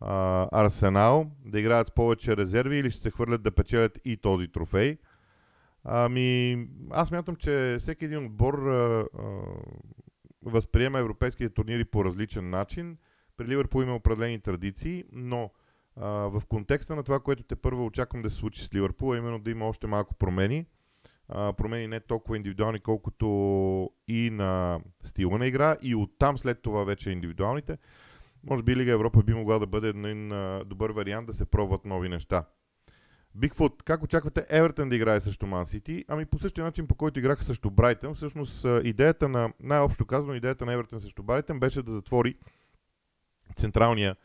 Арсенал, да играят с повече резерви или ще се хвърлят да печелят и този трофей. Ами, аз мятам, че всеки един отбор а, а, възприема европейските турнири по различен начин. При Ливърпул има определени традиции, но а, в контекста на това, което те първо очаквам да се случи с Ливърпул, е именно да има още малко промени. А, промени не толкова индивидуални, колкото и на стила на игра, и оттам след това вече индивидуалните. Може би Лига Европа би могла да бъде един добър вариант да се пробват нови неща. Бигфут, как очаквате Евертън да играе срещу Ман Сити? Ами по същия начин, по който играха срещу Брайтън. Всъщност идеята на, най-общо казано, идеята на Евертън срещу Брайтън беше да затвори централния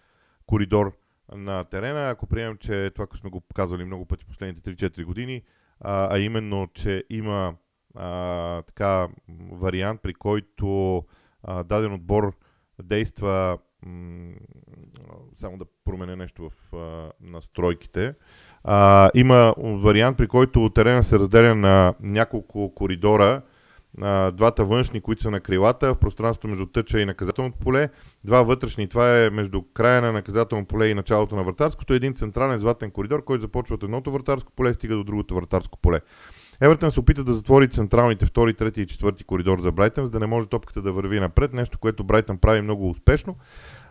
коридор на терена. Ако приемем, че това, което сме го показвали много пъти последните 3-4 години, а, а именно, че има а, така вариант, при който а, даден отбор действа само да променя нещо в а, настройките. А, има вариант, при който терена се разделя на няколко коридора, а, двата външни, които са на крилата, в пространството между тъча и наказателното поле, два вътрешни, това е между края на наказателното поле и началото на вратарското, един централен златен коридор, който започва от едното вратарско поле и стига до другото вратарско поле. Евертън се опита да затвори централните втори, трети и четвърти коридор за Брайтън, за да не може топката да върви напред, нещо, което Брайтън прави много успешно.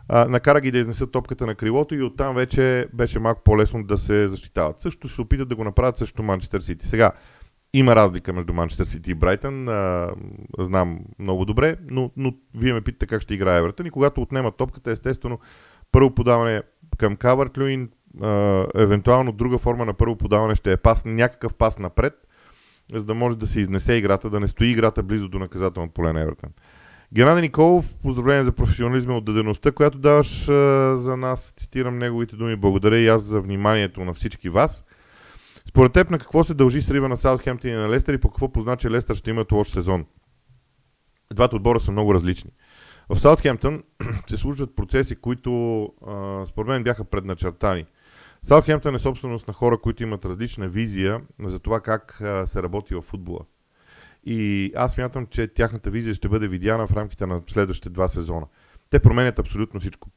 А, накара ги да изнесат топката на крилото и оттам вече беше малко по-лесно да се защитават. Също ще се опитат да го направят също Манчестър Сити. Сега, има разлика между Манчестър Сити и Брайтън, а, знам много добре, но, но вие ме питате как ще играе Евертън и когато отнемат топката, естествено, първо подаване към Кавърт Люин, евентуално друга форма на първо подаване ще е пас, някакъв пас напред, за да може да се изнесе играта, да не стои играта близо до наказателното поле на Евертън. Геннадий Николов, поздравление за професионализма от дадеността, която даваш а, за нас. Цитирам неговите думи. Благодаря и аз за вниманието на всички вас. Според теб на какво се дължи срива на Саутхемптън и на Лестър и по какво позна, че Лестър ще имат лош сезон? Двата отбора са много различни. В Саутхемптън се случват процеси, които а, според мен бяха предначертани. Саутхемптън е собственост на хора, които имат различна визия за това как се работи в футбола. И аз мятам, че тяхната визия ще бъде видяна в рамките на следващите два сезона. Те променят абсолютно всичко.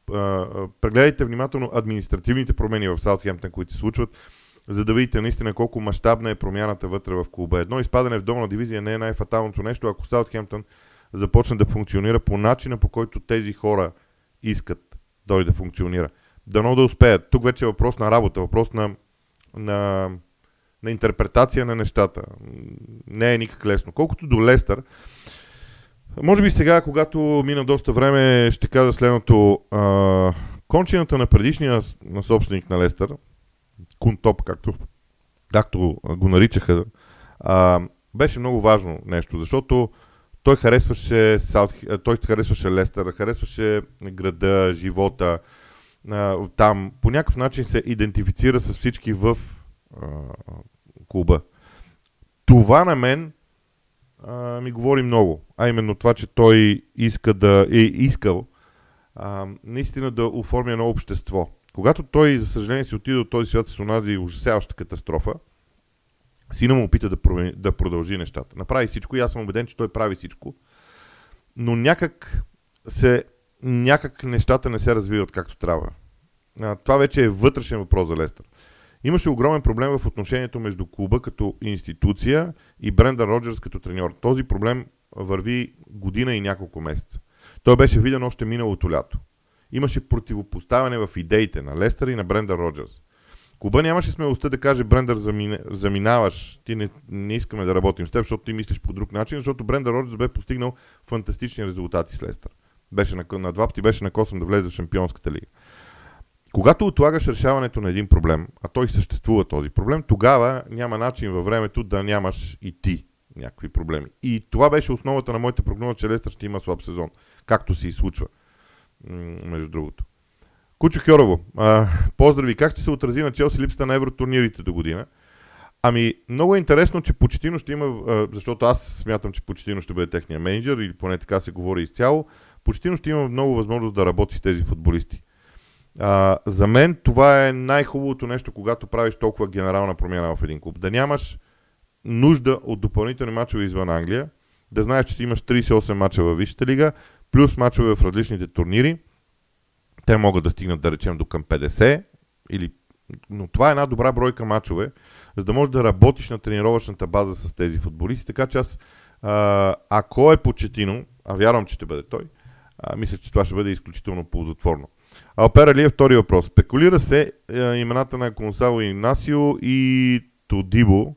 Прегледайте внимателно административните промени в Саутхемптън, които се случват, за да видите наистина колко мащабна е промяната вътре в клуба. Едно изпадане в долна дивизия не е най-фаталното нещо, ако Саутхемптън започне да функционира по начина, по който тези хора искат той да функционира. Дано да успеят. Тук вече е въпрос на работа, въпрос на, на на интерпретация на нещата. Не е никак лесно. Колкото до Лестър, може би сега, когато мина доста време, ще кажа следното. А, кончината на предишния на собственик на Лестър, Кунтоп, както, както го наричаха, а, беше много важно нещо, защото той харесваше, той харесваше Лестър, харесваше града, живота, там по някакъв начин се идентифицира с всички в а, клуба. Това на мен а, ми говори много. А именно това, че той иска да, е искал а, наистина да оформи едно общество. Когато той, за съжаление, си отиде от този свят с онази ужасяваща катастрофа, сина му опита да, промени, да продължи нещата. Направи всичко и аз съм убеден, че той прави всичко. Но някак, се, някак нещата не се развиват както трябва. А, това вече е вътрешен въпрос за Лестър. Имаше огромен проблем в отношението между клуба като институция и Бренда Роджерс като треньор. Този проблем върви година и няколко месеца. Той беше виден още миналото лято. Имаше противопоставяне в идеите на Лестър и на Бренда Роджерс. Клуба нямаше смелостта да каже Брендър заминаваш, ти не, не искаме да работим с теб, защото ти мислиш по друг начин, защото Брендър Роджерс бе постигнал фантастични резултати с Лестър. Беше на, на два пъти беше на косъм да влезе в Шампионската лига. Когато отлагаш решаването на един проблем, а той съществува този проблем, тогава няма начин във времето да нямаш и ти някакви проблеми. И това беше основата на моята прогноза, че Лестър ще има слаб сезон, както се и случва, между другото. Кучо Кьорово, а, поздрави, как ще се отрази на Челси липсата на евротурнирите до година? Ами, много е интересно, че Почетино ще има, защото аз смятам, че Почетино ще бъде техния менеджер, или поне така се говори изцяло. Почетино ще има много възможност да работи с тези футболисти. А, за мен това е най-хубавото нещо, когато правиш толкова генерална промяна в един клуб. Да нямаш нужда от допълнителни мачове извън Англия, да знаеш, че имаш 38 мача във Висшата лига, плюс мачове в различните турнири. те могат да стигнат, да речем, до към 50 или но това е една добра бройка мачове, за да можеш да работиш на тренировъчната база с тези футболисти. Така че аз, ако е почетино, а вярвам, че ще бъде той, а, мисля, че това ще бъде изключително ползотворно. Алпера ли е втори въпрос? Спекулира се а, имената на Консало Игнасио и Тодибо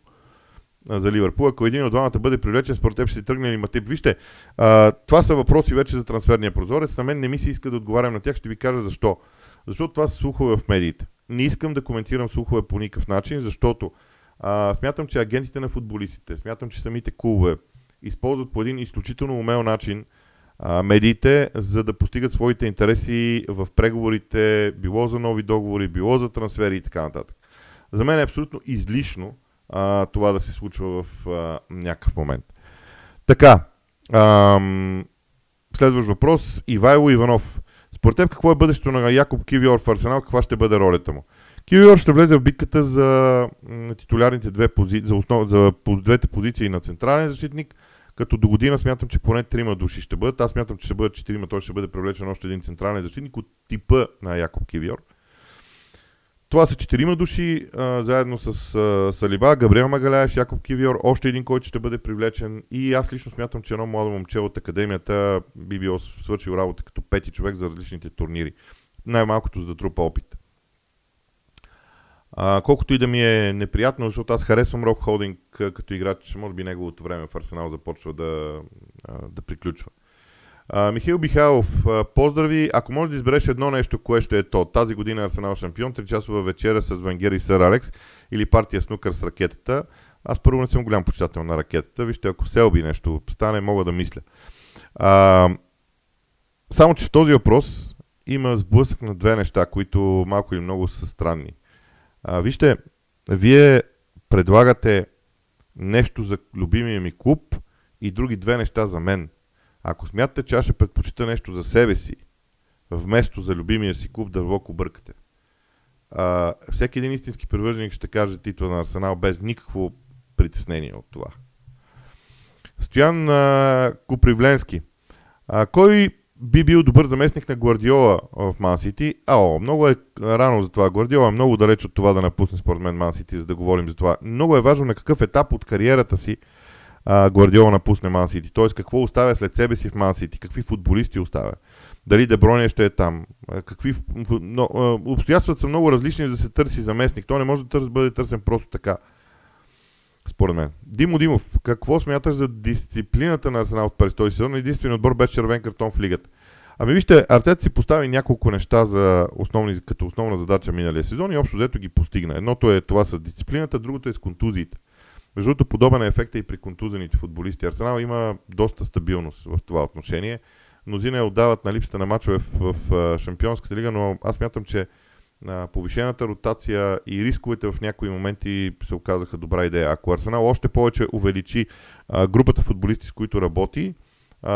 а, за Ливърпул. Ако един от двамата бъде привлечен, според теб ще си тръгне ли Матип? Вижте, а, това са въпроси вече за трансферния прозорец. На мен не ми се иска да отговарям на тях. Ще ви кажа защо. Защото това са слухове в медиите. Не искам да коментирам слухове по никакъв начин, защото а, смятам, че агентите на футболистите, смятам, че самите клубове използват по един изключително умел начин медиите, за да постигат своите интереси в преговорите, било за нови договори, било за трансфери и така нататък. За мен е абсолютно излишно а, това да се случва в а, някакъв момент. Така, ам, следващ въпрос. Ивайло Иванов. Според теб какво е бъдещето на Якоб Кивиор в Арсенал? Каква ще бъде ролята му? Кивиор ще влезе в битката за титулярните две пози... за, основ... за двете позиции на централен защитник, като до година смятам, че поне трима души ще бъдат. Аз смятам, че ще бъдат четирима, той ще бъде привлечен още един централен защитник от типа на Якоб Кивиор. Това са четирима души, а, заедно с а, Салиба, Габриел Магаляеш, Якоб Кивиор, още един, който ще бъде привлечен. И аз лично смятам, че едно младо момче от академията би било свършил работа като пети човек за различните турнири. Най-малкото за да трупа опит. А, колкото и да ми е неприятно, защото аз харесвам Роб Холдинг като играч, може би неговото време в Арсенал започва да, да приключва. А, Михаил Бихайлов, поздрави. Ако можеш да избереш едно нещо, кое ще е то? Тази година Арсенал шампион, 3 часова вечера с Венгер и Сър Алекс или партия снукър с ракетата. Аз първо не съм голям почитател на ракетата. Вижте, ако Селби нещо стане, мога да мисля. А, само, че в този въпрос има сблъсък на две неща, които малко или много са странни. А, вижте, вие предлагате нещо за любимия ми клуб и други две неща за мен – ако смятате, че аз ще предпочита нещо за себе си, вместо за любимия си клуб, дълбоко бъркате. А, всеки един истински привърженик ще каже титла на Арсенал без никакво притеснение от това. Стоян а, Купривленски. А, кой би бил добър заместник на Гвардиола в Ман Сити? Ао, много е рано за това. Гвардиола е много далеч от това да напусне според мен Ман Сити, за да говорим за това. Много е важно на какъв етап от кариерата си а, Гвардиола напусне Ман Сити. Тоест какво оставя след себе си в Ман Сити, какви футболисти оставя. Дали Деброня ще е там. Какви, но, обстоятелствата са много различни, за да се търси заместник. Той не може да бъде търсен просто така. Според мен. Димо Димов, какво смяташ за дисциплината на Арсенал през този сезон? Единственият отбор без червен картон в лигата. Ами вижте, Артет си постави няколко неща за основни, като основна задача миналия сезон и общо взето ги постигна. Едното е това с дисциплината, другото е с контузиите. Между другото, подобен е ефекта и при контузените футболисти. Арсенал има доста стабилност в това отношение. Мнозина я отдават на липсата на мачове в, в, в Шампионската лига, но аз мятам, че повишената ротация и рисковете в някои моменти се оказаха добра идея. Ако Арсенал още повече увеличи групата футболисти, с които работи,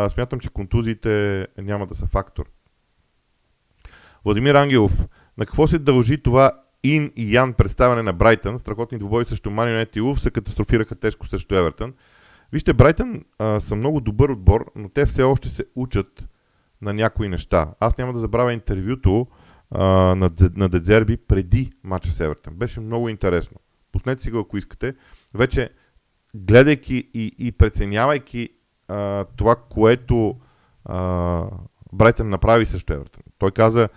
смятам, че контузиите няма да са фактор. Владимир Ангелов, на какво се дължи това Ин и Ян представяне на Брайтън, страхотни двубои срещу Манионет и Улф, се катастрофираха тежко срещу Евертън. Вижте, Брайтън а, са много добър отбор, но те все още се учат на някои неща. Аз няма да забравя интервюто на, на Дедзерби преди матча с Евертън. Беше много интересно. Пуснете си го, ако искате. Вече, гледайки и, и преценявайки а, това, което а, Брайтън направи срещу Евертън. Той каза,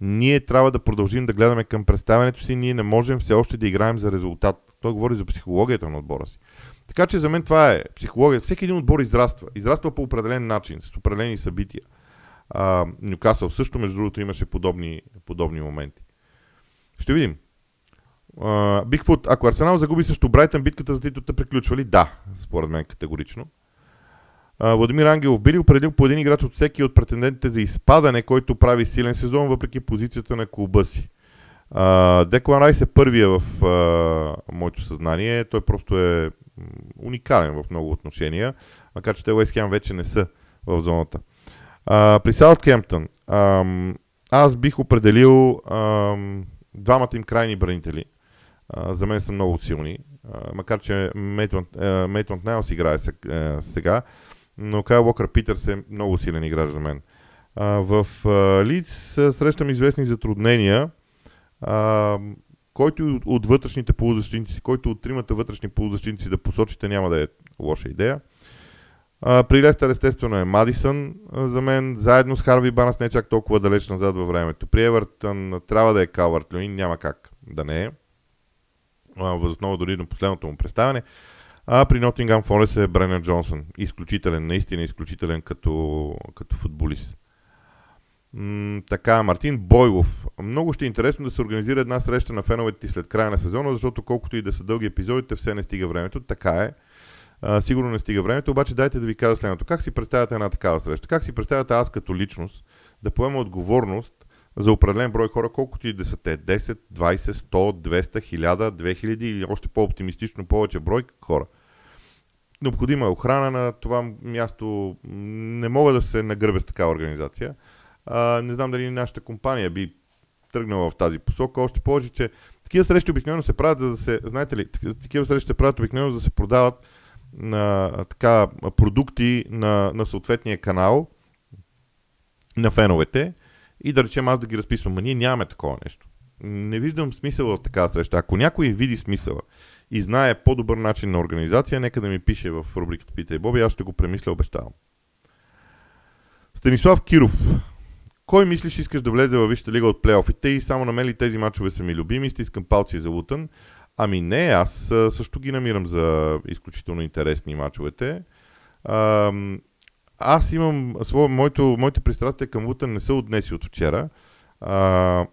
ние трябва да продължим да гледаме към представянето си, ние не можем все още да играем за резултат. Той говори за психологията на отбора си. Така че за мен това е психология. Всеки един отбор израства. Израства по определен начин, с определени събития. Нюкасъл също, между другото, имаше подобни, подобни моменти. Ще видим. Бигфут, ако Арсенал загуби също Брайтън, битката за титлата приключва ли? Да, според мен категорично. Владимир Ангелов би ли определил по един играч от всеки от претендентите за изпадане, който прави силен сезон, въпреки позицията на клуба си? Деклан Райс е първия в а, моето съзнание. Той просто е уникален в много отношения, макар че те Уест вече не са в зоната. А, при Саутхемптън аз бих определил а, двамата им крайни бранители. А, за мен са много силни, а, макар че Мейтланд Найлс играе сега но Кайл Уокър Питърс е много силен играч за мен. А, в а, Лиц срещам известни затруднения. А, който от вътрешните полузащитници, който от тримата вътрешни полузащитници да посочите, няма да е лоша идея. При Лестър естествено е Мадисън за мен, заедно с Харви Банас не е чак толкова далеч назад във времето. При Евертън трябва да е Калвард Люин, няма как да не е. Възоснова дори на последното му представяне. А при Нотингам Форес е Бренер Джонсън. Изключителен, наистина изключителен като, като футболист. М- така, Мартин Бойлов. Много ще е интересно да се организира една среща на феновете ти след края на сезона, защото колкото и да са дълги епизодите, все не стига времето. Така е. Сигурно не стига времето, обаче дайте да ви кажа следното. Как си представяте една такава среща? Как си представяте аз като личност да поема отговорност за определен брой хора, колкото и да са те? 10, 20, 100, 200, 1000, 2000 или още по-оптимистично повече брой хора. Необходима е охрана на това място. Не мога да се нагърбя с такава организация. А, не знам дали нашата компания би тръгнала в тази посока. Още повече, че такива срещи обикновено се правят, за да се, знаете ли, такива срещи се правят обикновено, за да се продават на така, продукти на, на съответния канал на феновете и да речем аз да ги разписвам. А ние нямаме такова нещо. Не виждам смисъл в такава среща. Ако някой види смисъла и знае по-добър начин на организация, нека да ми пише в рубриката Питай Боби, аз ще го премисля, обещавам. Станислав Киров. Кой мислиш искаш да влезе във Висшата лига от плейофите и само на мен ли тези мачове са ми любими, стискам палци за Лутън? Ами не, аз също ги намирам за изключително интересни мачовете. Аз имам моето, моите пристрастия към Лутън не са от днес и от вчера. А,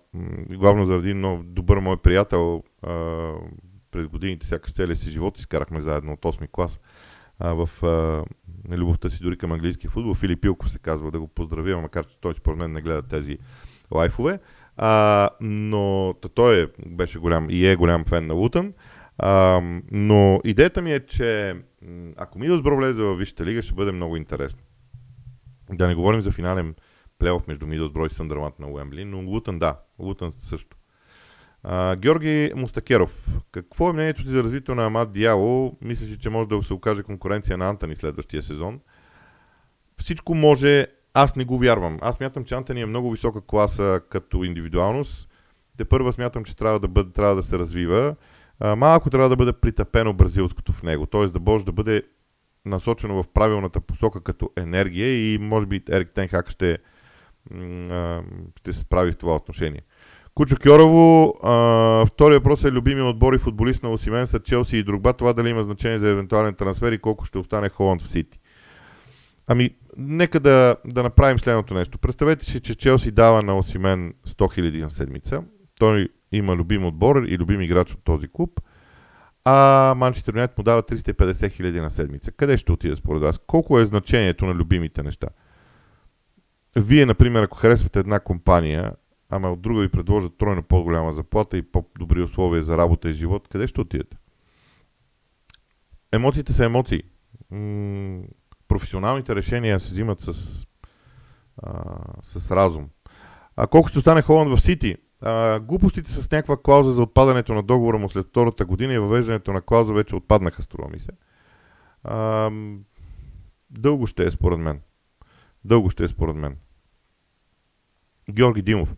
главно заради много добър мой приятел а, през годините, сякаш целия си живот изкарахме заедно от 8 клас а, в а, любовта си дори към английски футбол. Филип Илков се казва да го поздравя, макар че той според мен не гледа тези лайфове. А, но той е, беше голям и е голям фен на Лутън. А, но идеята ми е, че ако Мидълсбро влезе във Висшата лига, ще бъде много интересно. Да не говорим за финален плейоф между Мидълсбро и Съндърланд на Уембли, но Лутън да, Лутън също. А, Георги Мустакеров. Какво е мнението ти за развитието на Амад Диало? Мислиш, че може да се окаже конкуренция на Антони следващия сезон? Всичко може. Аз не го вярвам. Аз мятам, че Антони е много висока класа като индивидуалност. Те първа смятам, че трябва да, бъде, трябва да се развива. А, малко трябва да бъде притъпено бразилското в него. Т.е. да може да бъде насочено в правилната посока като енергия и може би Ерик Тенхак ще, ще се справи в това отношение. Кучо Кьорово, а, втори въпрос е любими отбори футболист на Осимен са Челси и Другба. Това дали има значение за евентуален трансфер и колко ще остане Холанд в Сити. Ами, нека да, да направим следното нещо. Представете си, че Челси дава на Осимен 100 000 на седмица. Той има любим отбор и любим играч от този клуб. А Манчестър Юнайтед му дава 350 хиляди на седмица. Къде ще отиде според вас? Колко е значението на любимите неща? Вие, например, ако харесвате една компания ама от друга ви предложат тройно по-голяма заплата и по-добри условия за работа и живот, къде ще отидете? Емоциите са емоции. Професионалните решения се взимат с, а, с разум. А колко ще остане Холанд в Сити? А, глупостите с някаква клауза за отпадането на договора му след втората година и въвеждането на клауза вече отпаднаха, струва ми се. А, дълго ще е според мен. Дълго ще е според мен. Георги Димов.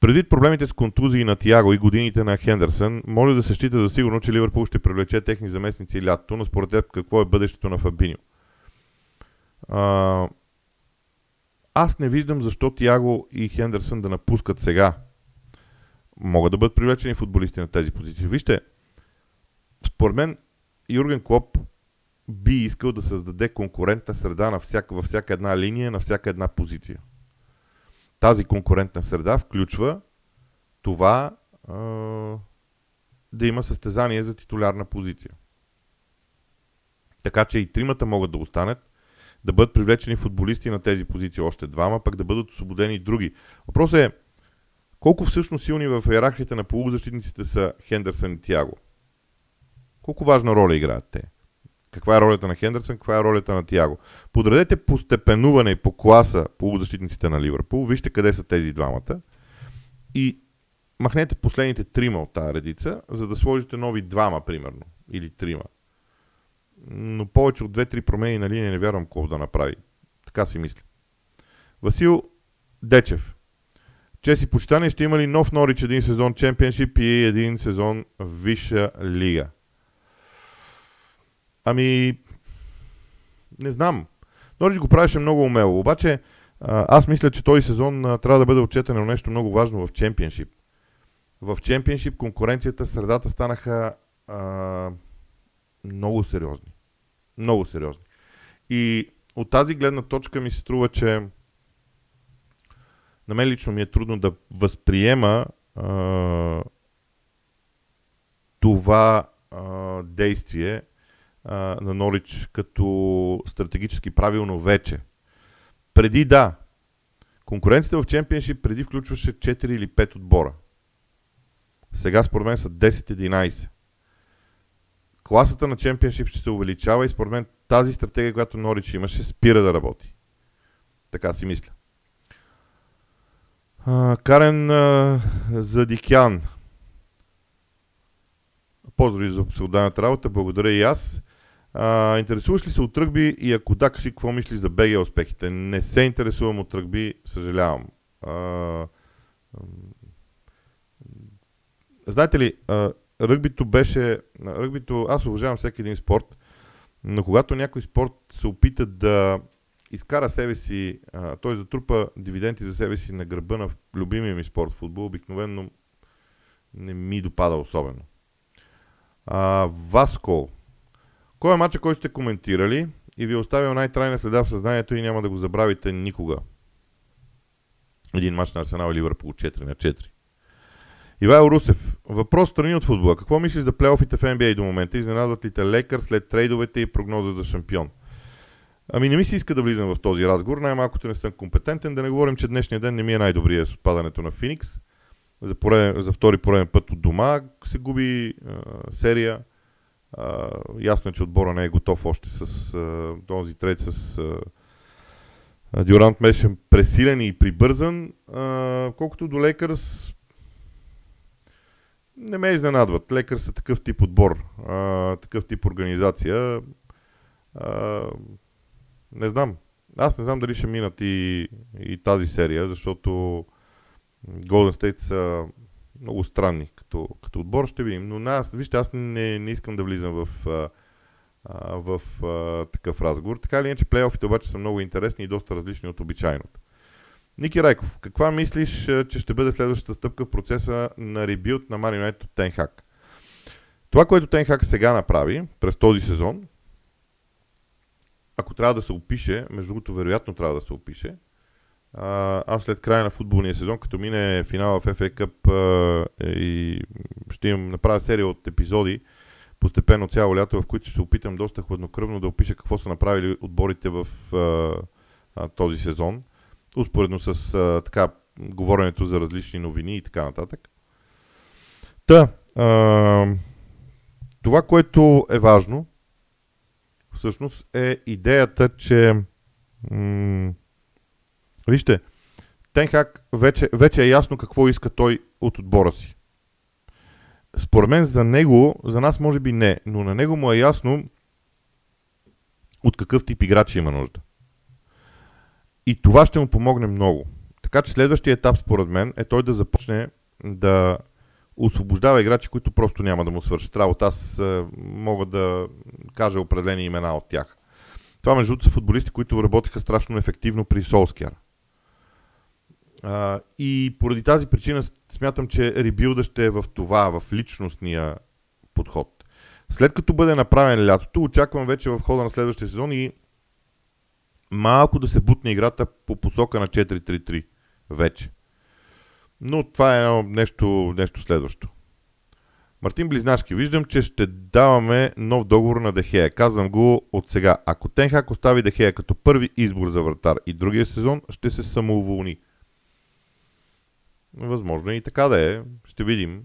Предвид проблемите с контузии на Тиаго и годините на Хендерсън, може да се счита за сигурно, че Ливърпул ще привлече техни заместници лятото, но според теб какво е бъдещето на Фабиньо? Аз не виждам защо Тиаго и Хендерсън да напускат сега. Могат да бъдат привлечени футболисти на тези позиции. Вижте, според мен Юрген Клоп би искал да създаде конкурентна среда на всяка, във всяка една линия, на всяка една позиция тази конкурентна среда включва това а, да има състезание за титулярна позиция. Така че и тримата могат да останат, да бъдат привлечени футболисти на тези позиции още двама, пък да бъдат освободени и други. Въпросът е колко всъщност силни в иерархията на полузащитниците са Хендерсън и Тиаго? Колко важна роля играят те? каква е ролята на Хендерсън, каква е ролята на Тиаго. Подредете по степенуване по класа полузащитниците на Ливърпул, вижте къде са тези двамата и махнете последните трима от тази редица, за да сложите нови двама, примерно, или трима. Но повече от 2-3 промени на линия не вярвам колко да направи. Така си мисля. Васил, Дечев. Чеси почитание ще има ли нов Норич един сезон чемпионшип и един сезон Висша лига? Ами, не знам. Норич го правеше много умело, обаче аз мисля, че този сезон трябва да бъде отчетен на нещо много важно в чемпионшип. В чемпионшип конкуренцията, средата станаха а, много сериозни. Много сериозни. И от тази гледна точка ми се струва, че на мен лично ми е трудно да възприема а, това а, действие а, на Норич като стратегически правилно вече. Преди да, конкуренцията в чемпионшип преди включваше 4 или 5 отбора. Сега според мен са 10-11. Класата на чемпионшип ще се увеличава и според мен тази стратегия, която Норич имаше, спира да работи. Така си мисля. А, Карен а, Задикян. Поздрави за съотданата работа, благодаря и аз. А, интересуваш ли се от ръгби и ако да, кажи какво мислиш за БГ успехите? Не се интересувам от ръгби, съжалявам. А, знаете ли, а, ръгбито беше... Ръгбито, аз уважавам всеки един спорт, но когато някой спорт се опита да изкара себе си, а, той затрупа дивиденти за себе си на гърба на любимия ми спорт, футбол, обикновено не ми допада особено. А, Васко. Кой е матча, който сте коментирали и ви е оставил най-трайна следа в съзнанието и няма да го забравите никога? Един матч на Арсенал и Ливърпул 4 на 4. Ивайло Русев. Въпрос страни от футбола. Какво мислиш за плейофите в NBA до момента? Изненадват ли те лекар след трейдовете и прогноза за шампион? Ами не ми се иска да влизам в този разговор, най-малкото не съм компетентен, да не говорим, че днешния ден не ми е най-добрия с отпадането на Феникс. За, пореден, за втори пореден път от дома се губи а, серия. А, ясно е, че отбора не е готов още с а, този трейд с а, Дюрант беше пресилен и прибързан. А, колкото до Лекърс, не ме изненадват. Лекар са такъв тип отбор, а, такъв тип организация. А, не знам. Аз не знам дали ще минат и, и тази серия, защото Golden State са много странни като, като отбор, ще видим. Но аз, вижте, аз не, не искам да влизам в, а, в а, такъв разговор. Така или иначе, плейофите обаче са много интересни и доста различни от обичайното. Ники Райков, каква мислиш, че ще бъде следващата стъпка в процеса на ребилд на Man от Тенхак? Това, което Тенхак сега направи през този сезон, ако трябва да се опише, между другото, вероятно трябва да се опише, аз след края на футболния сезон, като мине финала в FA Cup и ще имам направя серия от епизоди, постепенно цяло лято, в които ще се опитам доста хладнокръвно да опиша какво са направили отборите в този сезон, успоредно с така говоренето за различни новини и така нататък. Та, а, това, което е важно, всъщност е идеята, че м- вижте, Тенхак вече, вече е ясно какво иска той от отбора си. Според мен за него, за нас може би не, но на него му е ясно от какъв тип играч има нужда. И това ще му помогне много. Така че следващия етап, според мен, е той да започне да освобождава играчи, които просто няма да му свършат работа. Аз а, мога да кажа определени имена от тях. Това между са футболисти, които работиха страшно ефективно при Солскияр. И поради тази причина смятам, че ребилда ще е в това, в личностния подход. След като бъде направен лятото, очаквам вече в хода на следващия сезон и малко да се бутне играта по посока на 4-3-3 вече. Но това е едно нещо, нещо следващо. Мартин Близнашки, виждам, че ще даваме нов договор на Дехея. Казвам го от сега. Ако Тенхак остави Дехея като първи избор за вратар и другия сезон, ще се самоуволни. Възможно е и така да е. Ще видим.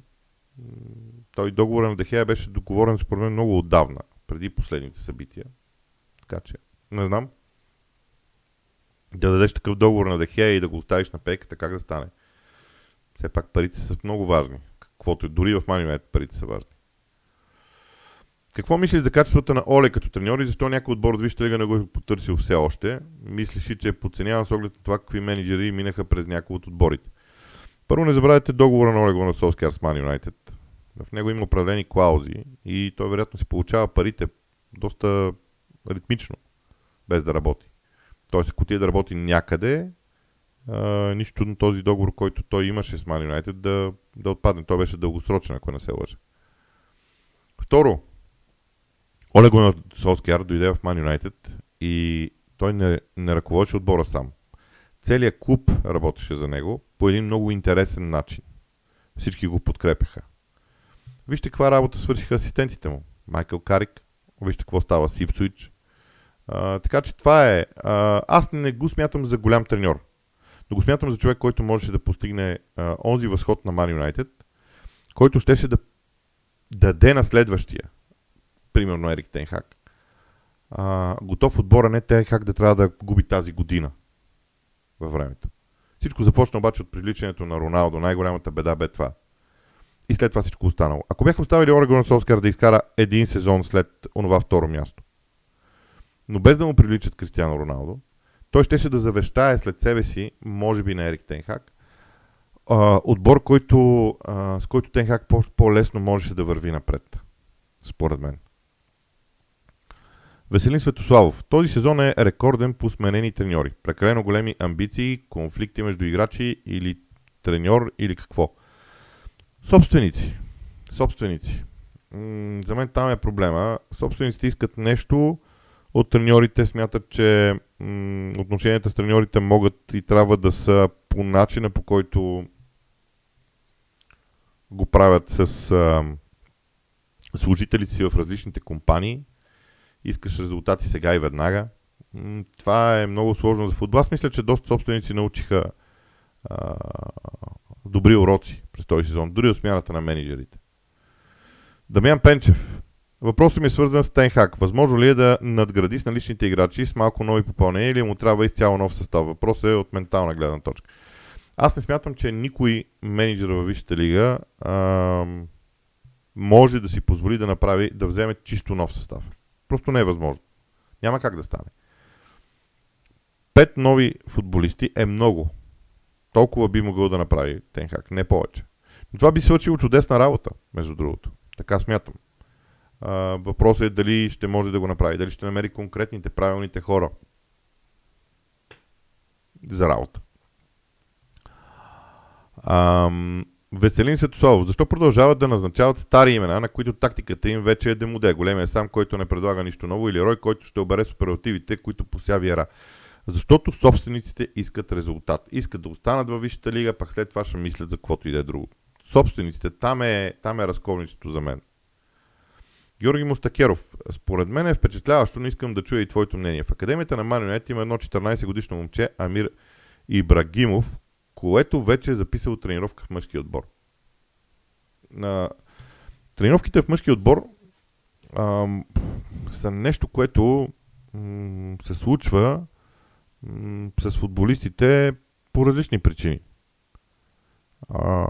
Той договор на Дехея беше договорен според мен много отдавна, преди последните събития. Така че, не знам. Да дадеш такъв договор на Дехея и да го оставиш на пейката, как да стане? Все пак парите са много важни. Каквото е, дори в Манионет парите са важни. Какво мислиш за качествата на Оле като треньор и защо някой отбор от Висшата лига не го е потърсил все още? Мислиш ли, че е подценяван с оглед на това какви менеджери минаха през някои от отборите? Първо не забравяйте договора на Оле Гонасовски Арсман Юнайтед. В него има определени клаузи и той вероятно си получава парите доста ритмично, без да работи. Тоест, ако ти е да работи някъде, а, нищо чудно този договор, който той имаше с Man United да, да отпадне. Той беше дългосрочен, ако не се лъжа. Второ, Олег на Солскияр дойде в Man United и той не, не ръководеше отбора сам. Целият клуб работеше за него по един много интересен начин. Всички го подкрепяха. Вижте каква работа свършиха асистентите му. Майкъл Карик, вижте какво става с Ипсуич. Така че това е. А, аз не го смятам за голям треньор. Но го смятам за човек, който можеше да постигне а, онзи възход на Man United, който щеше да даде на следващия. Примерно Ерик Тенхак. А, готов отбора не Тенхак да трябва да губи тази година във времето. Всичко започна обаче от привличането на Роналдо. Най-голямата беда бе това. И след това всичко останало. Ако бяха оставили Орегон Солскар да изкара един сезон след онова второ място, но без да му привличат Кристиано Роналдо, той щеше да завещае след себе си, може би на Ерик Тенхак, отбор, който, с който Тенхак по- по-лесно можеше да върви напред. Според мен. Веселин Светославов. Този сезон е рекорден по сменени треньори. Прекалено големи амбиции, конфликти между играчи или треньор или какво. Собственици. Собственици. М- за мен там е проблема. Собствениците искат нещо, от треньорите смятат, че м- отношенията с треньорите могат и трябва да са по начина по който го правят с а, служителите си в различните компании. Искаш резултати сега и веднага. М- това е много сложно за футбол. Аз мисля, че доста собственици научиха а, добри уроци през този сезон, дори от смяната на менеджерите. Дамян Пенчев. Въпросът ми е свързан с Тенхак. Възможно ли е да надгради с наличните играчи с малко нови попълнения или му трябва изцяло нов състав? Въпросът е от ментална гледна точка. Аз не смятам, че никой менеджер във Висшата лига а, може да си позволи да направи, да вземе чисто нов състав. Просто не е възможно. Няма как да стане. Пет нови футболисти е много. Толкова би могъл да направи Тенхак, не повече. Но това би свършило чудесна работа, между другото. Така смятам. Въпросът е дали ще може да го направи, дали ще намери конкретните, правилните хора за работа. Ам, Веселин Светославов. Защо продължават да назначават стари имена, на които тактиката им вече е демоде? Големия сам, който не предлага нищо ново или Рой, който ще обере суперативите, които посяви ера. Защото собствениците искат резултат. Искат да останат във Висшата лига, пак след това ще мислят за каквото и да е друго. Собствениците, там е, там е разковничето за мен. Георги Мустакеров. Според мен е впечатляващо, но искам да чуя и твоето мнение. В Академията на Манионет има едно 14 годишно момче, Амир Ибрагимов, което вече е записал тренировка в мъжки отбор. На... Тренировките в мъжки отбор ам, са нещо, което м- се случва м- с футболистите по различни причини. А,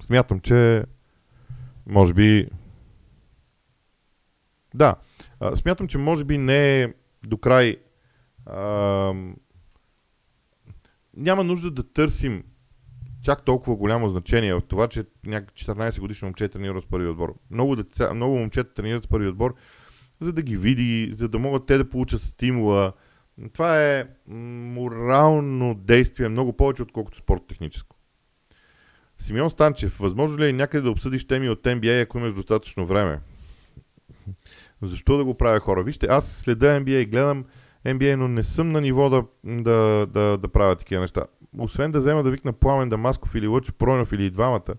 смятам, че може би да, смятам, че може би не е до край а, няма нужда да търсим чак толкова голямо значение в това, че някак 14 годишно момче тренира с първи отбор. Много, деца, много момчета тренират с първи отбор, за да ги види, за да могат те да получат стимула. Това е морално действие много повече, отколкото спорт-техническо. Симеон Станчев, възможно ли е някъде да обсъдиш теми от NBA, ако имаш достатъчно време? Защо да го правя хора? Вижте, аз следа NBA и гледам NBA, но не съм на ниво да, да, да, да правя такива неща. Освен да взема да викна Пламен Дамасков или Лъчо Пройнов или двамата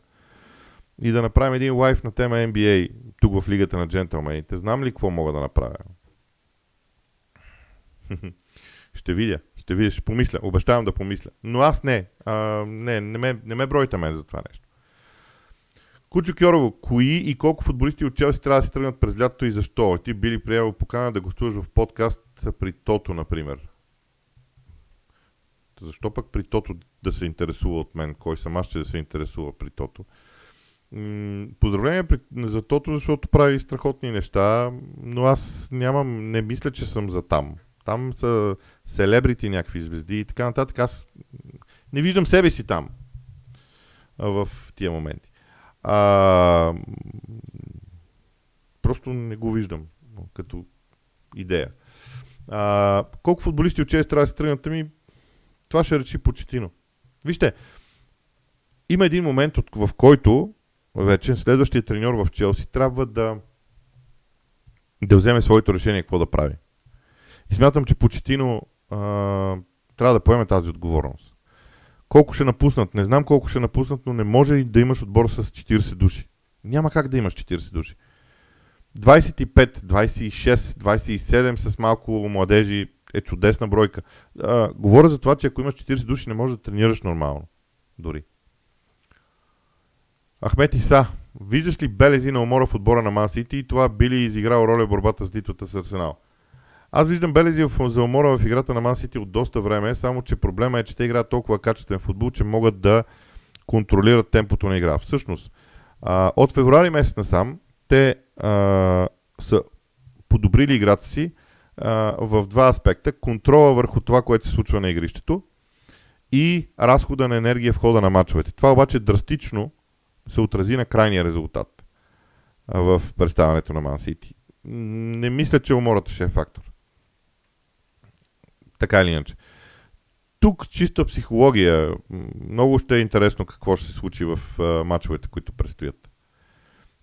и да направим един лайф на тема NBA тук в Лигата на джентълмените. Знам ли какво мога да направя? ще видя, ще видя, ще помисля. Обещавам да помисля. Но аз не. А, не, не ме, не ме бройте мен за това нещо. Кучо Кьорово, кои и колко футболисти от Челси трябва да си тръгнат през лятото и защо? Ти били приел покана да гостуваш в подкаст при Тото, например. Защо пък при Тото да се интересува от мен? Кой съм аз ще да се интересува при Тото? м- поздравления за тото, защото прави страхотни неща, но аз нямам, не мисля, че съм за там. Там са селебрити някакви звезди и така нататък. Аз не виждам себе си там в тия моменти. А, просто не го виждам като идея. А, колко футболисти от трябва да се тръгнат? Ами, това ще речи почетино. Вижте, има един момент, в който вече следващия треньор в Челси трябва да да вземе своето решение какво да прави. И смятам, че Почетино трябва да поеме тази отговорност. Колко ще напуснат? Не знам колко ще напуснат, но не може и да имаш отбор с 40 души. Няма как да имаш 40 души. 25, 26, 27 с малко младежи е чудесна бройка. А, говоря за това, че ако имаш 40 души, не можеш да тренираш нормално. Дори. Ахмет Иса. Виждаш ли белези на умора в отбора на Ман Сити и това би ли изиграл роля в борбата с титлата с Арсенал? Аз виждам белези за умора в играта на Ман Сити от доста време, само че проблема е, че те играят толкова качествен футбол, че могат да контролират темпото на игра. Всъщност, а, от февруари месец насам, те а, са подобрили играта си а, в два аспекта. Контрола върху това, което се случва на игрището и разхода на енергия в хода на матчовете. Това обаче драстично се отрази на крайния резултат в представянето на Ман Сити. Не мисля, че умората ще е фактор. Така или иначе. Тук чиста психология. Много ще е интересно какво ще се случи в а, мачовете, които предстоят.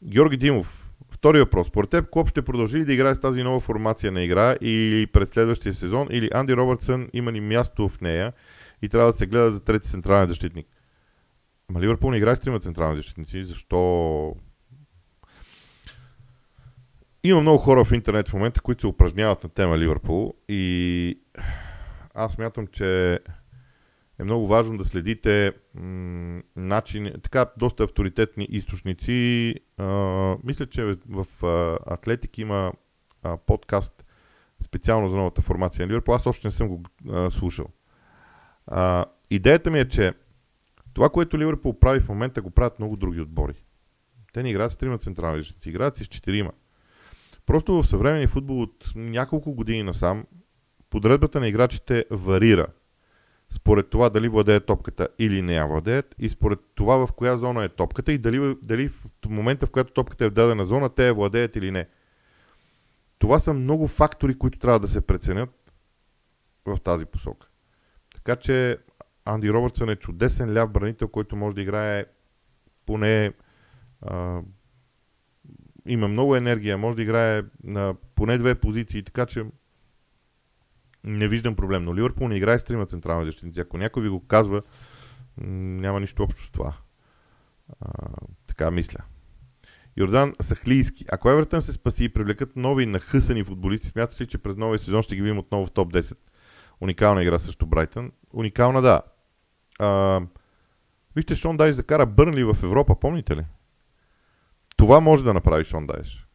Георги Димов. Втори въпрос. Според теб, Клоп ще продължи ли да играе с тази нова формация на игра или през следващия сезон, или Анди Робъртсън има ли място в нея и трябва да се гледа за трети централен защитник? Ма Ливърпул не играе с трима централни защитници, защо има много хора в интернет в момента, които се упражняват на тема Ливърпул и аз мятам, че е много важно да следите м- начини, така доста авторитетни източници. А, мисля, че в а, Атлетик има а, подкаст специално за новата формация на Ливърпул. Аз още не съм го а, слушал. А, идеята ми е, че това, което Ливърпул прави в момента, го правят много други отбори. Те не играят с трима централни защитници, играят с четирима. Просто в съвременния футбол от няколко години насам подредбата на играчите варира според това дали владеят топката или не я владеят и според това в коя зона е топката и дали, дали в момента в който топката е в дадена зона те я владеят или не. Това са много фактори, които трябва да се преценят в тази посока. Така че Анди Робъртсън е чудесен ляв бранител, който може да играе поне а, има много енергия, може да играе на поне две позиции, така че не виждам проблем. Но Ливърпул не играе с трима централни защитници. Ако някой ви го казва, няма нищо общо с това. А, така мисля. Йордан Сахлийски. Ако Евертън се спаси и привлекат нови нахъсани футболисти, смятате ли, че през новия сезон ще ги видим отново в топ 10? Уникална игра срещу Брайтън. Уникална, да. А, вижте, Шон Дайш закара Бърнли в Европа, помните ли? Това може да направи Шон Дайш.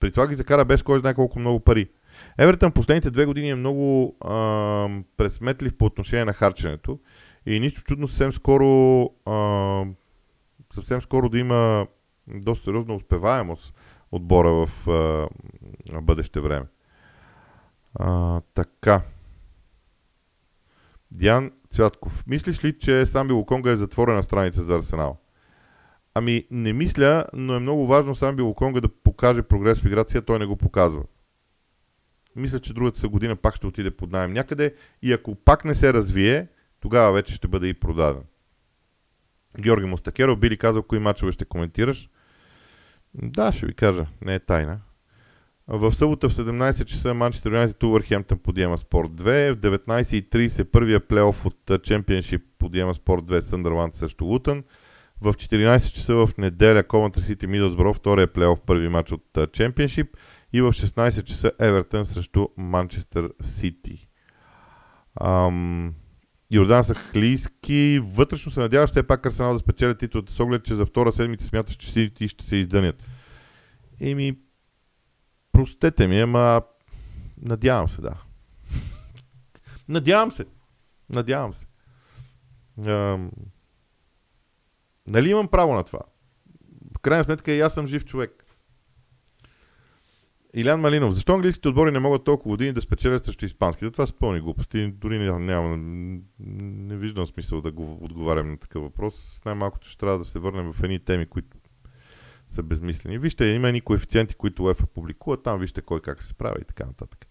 При това ги закара без кой знае колко много пари. Евертън последните две години е много а, пресметлив по отношение на харченето и нищо чудно съвсем скоро а, съвсем скоро да има доста сериозна успеваемост отбора в а, бъдеще време. А, така. Диан Цвятков. Мислиш ли, че Самби Луконга е затворена страница за Арсенал? Ами, не мисля, но е много важно Самби Луконга да покаже прогрес в играция, той не го показва. Мисля, че другата година пак ще отиде под найем някъде и ако пак не се развие, тогава вече ще бъде и продаден. Георги Мустакеров би ли казал кои мачове ще коментираш? Да, ще ви кажа. Не е тайна. В събота в 17 часа Манчестър Юнайтед Увърхемптън подиема Спорт 2. В 19.30 първия плейоф от Чемпионшип подиема Спорт 2 Съндърланд срещу Лутън. В 14 часа в неделя Coventry City Мидълсбро, втория плейоф, първи матч от Чемпионшип. И в 16 часа Евертън срещу Манчестър Сити. Ам... Йордан Сахлийски. Вътрешно се надяваш все пак Арсенал да спечели титлата с оглед, че за втора седмица смяташ, че Сити ще се издънят. Еми, простете ми, ама надявам се, да. надявам се. Надявам се. Ам... Нали имам право на това? крайна сметка и аз съм жив човек. Илян Малинов, защо английските отбори не могат толкова години да спечелят срещу испанските? Това са пълни глупости. Дори няма, няма, не виждам смисъл да го отговарям на такъв въпрос. Най-малкото ще трябва да се върнем в едни теми, които са безмислени. Вижте, има едни коефициенти, които УЕФА публикува, там вижте кой как се справя и така нататък.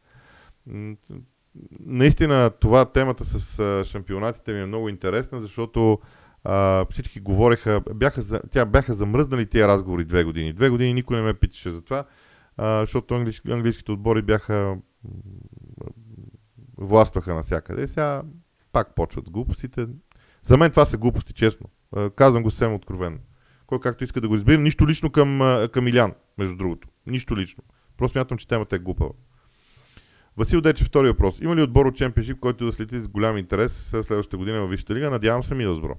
Наистина това темата с шампионатите ми е много интересна, защото а, всички говореха, бяха, тя бяха замръзнали тия разговори две години. Две години никой не ме питаше за това, защото английски, английските отбори бяха властваха навсякъде. Сега пак почват с глупостите. За мен това са глупости, честно. Казвам го съвсем откровенно. Кой както иска да го избира. Нищо лично към, към Илян, между другото. Нищо лично. Просто мятам, че темата е глупава. Васил Дечев, втори въпрос. Има ли отбор от Чемпионшип, който да следи с голям интерес следващата година в Висшата лига? Надявам се Мидълсбро.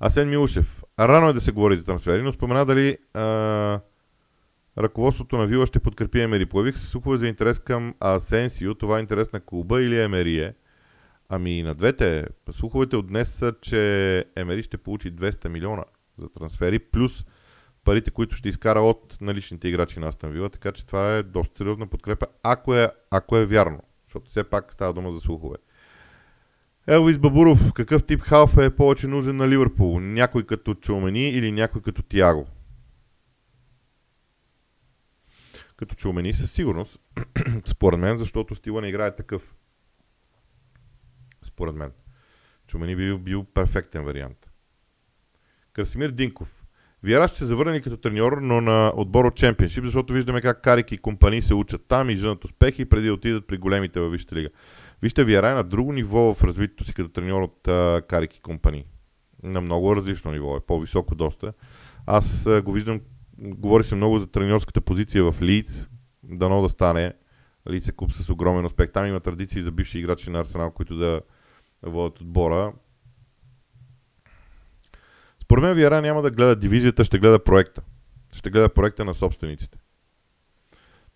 Асен Милушев. Рано е да се говори за трансфери, но спомена дали а, ръководството на Вила ще подкрепи Емери. Появих се слухове за интерес към Асенсио. Това е интерес на клуба или Емерие? Ами на двете. Слуховете от днес са, че Емери ще получи 200 милиона за трансфери, плюс парите, които ще изкара от наличните играчи на Астан Вила, така че това е доста сериозна подкрепа, ако е, ако е вярно, защото все пак става дума за слухове. Елвис Бабуров, какъв тип халф е повече нужен на Ливърпул? Някой като Чумени или някой като Тиаго? Като Чумени със сигурност, според мен, защото стила не играе такъв. Според мен. Чумени би бил, бил перфектен вариант. Красимир Динков. Виера ще се завърне като треньор, но на отбор от Чемпионшип, защото виждаме как Карик и компании се учат там и женат успехи преди да отидат при големите във Висшата лига. Вижте, Виера е на друго ниво в развитието си като треньор от uh, Карик и компании. На много различно ниво, е по-високо доста. Аз uh, го виждам, говори се много за треньорската позиция в Лиц, дано да стане. Лиц е куп с огромен успех. Там има традиции за бивши играчи на Арсенал, които да водят отбора. Според мен Виера няма да гледа дивизията, ще гледа проекта. Ще гледа проекта на собствениците.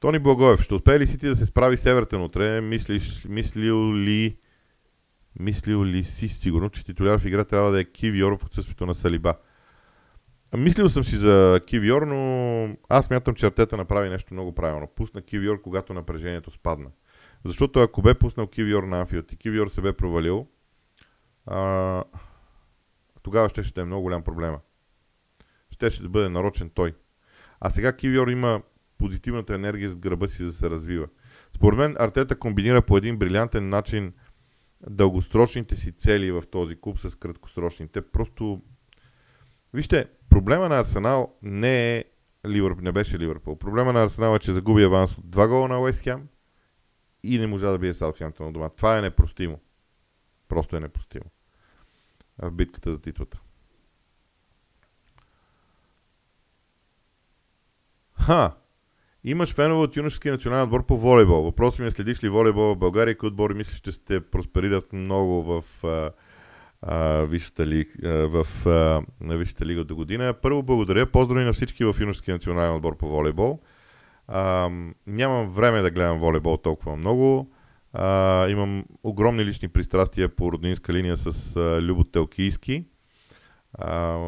Тони Благоев, ще успее ли Сити да се справи с Евертен утре? Мислиш, мислил ли мислил ли си сигурно, че титуляр в игра трябва да е Кивиор в отсъствието на Салиба? Мислил съм си за Кивиор, но аз мятам, че Артета направи нещо много правилно. Пусна Кивиор, когато напрежението спадна. Защото ако бе пуснал Кивиор на Анфилд и Кивиор се бе провалил, а, тогава ще ще е много голям проблема. Ще ще да бъде нарочен той. А сега Кивиор има позитивната енергия зад гърба си да се развива. Според мен Артета комбинира по един брилянтен начин дългосрочните си цели в този клуб с краткосрочните. Просто Вижте, проблема на Арсенал не е Ливърпул, не беше Ливърпул. Проблема на Арсенал е, че загуби аванс от два гола на Уест Хем и не можа да бие Саутхемптън на дома. Това е непростимо. Просто е непростимо. В битката за титлата. Ха! Имаш фенове от юношеския национален отбор по волейбол. Въпросът ми е следиш ли волейбол в България и кои отбори мислиш, че ще просперират много в Висшата а, в Висшата лига до година. Първо благодаря, поздрави на всички в юношеския национален отбор по волейбол. А, нямам време да гледам волейбол толкова много. А, имам огромни лични пристрастия по роднинска линия с а, Любо Телкийски. А,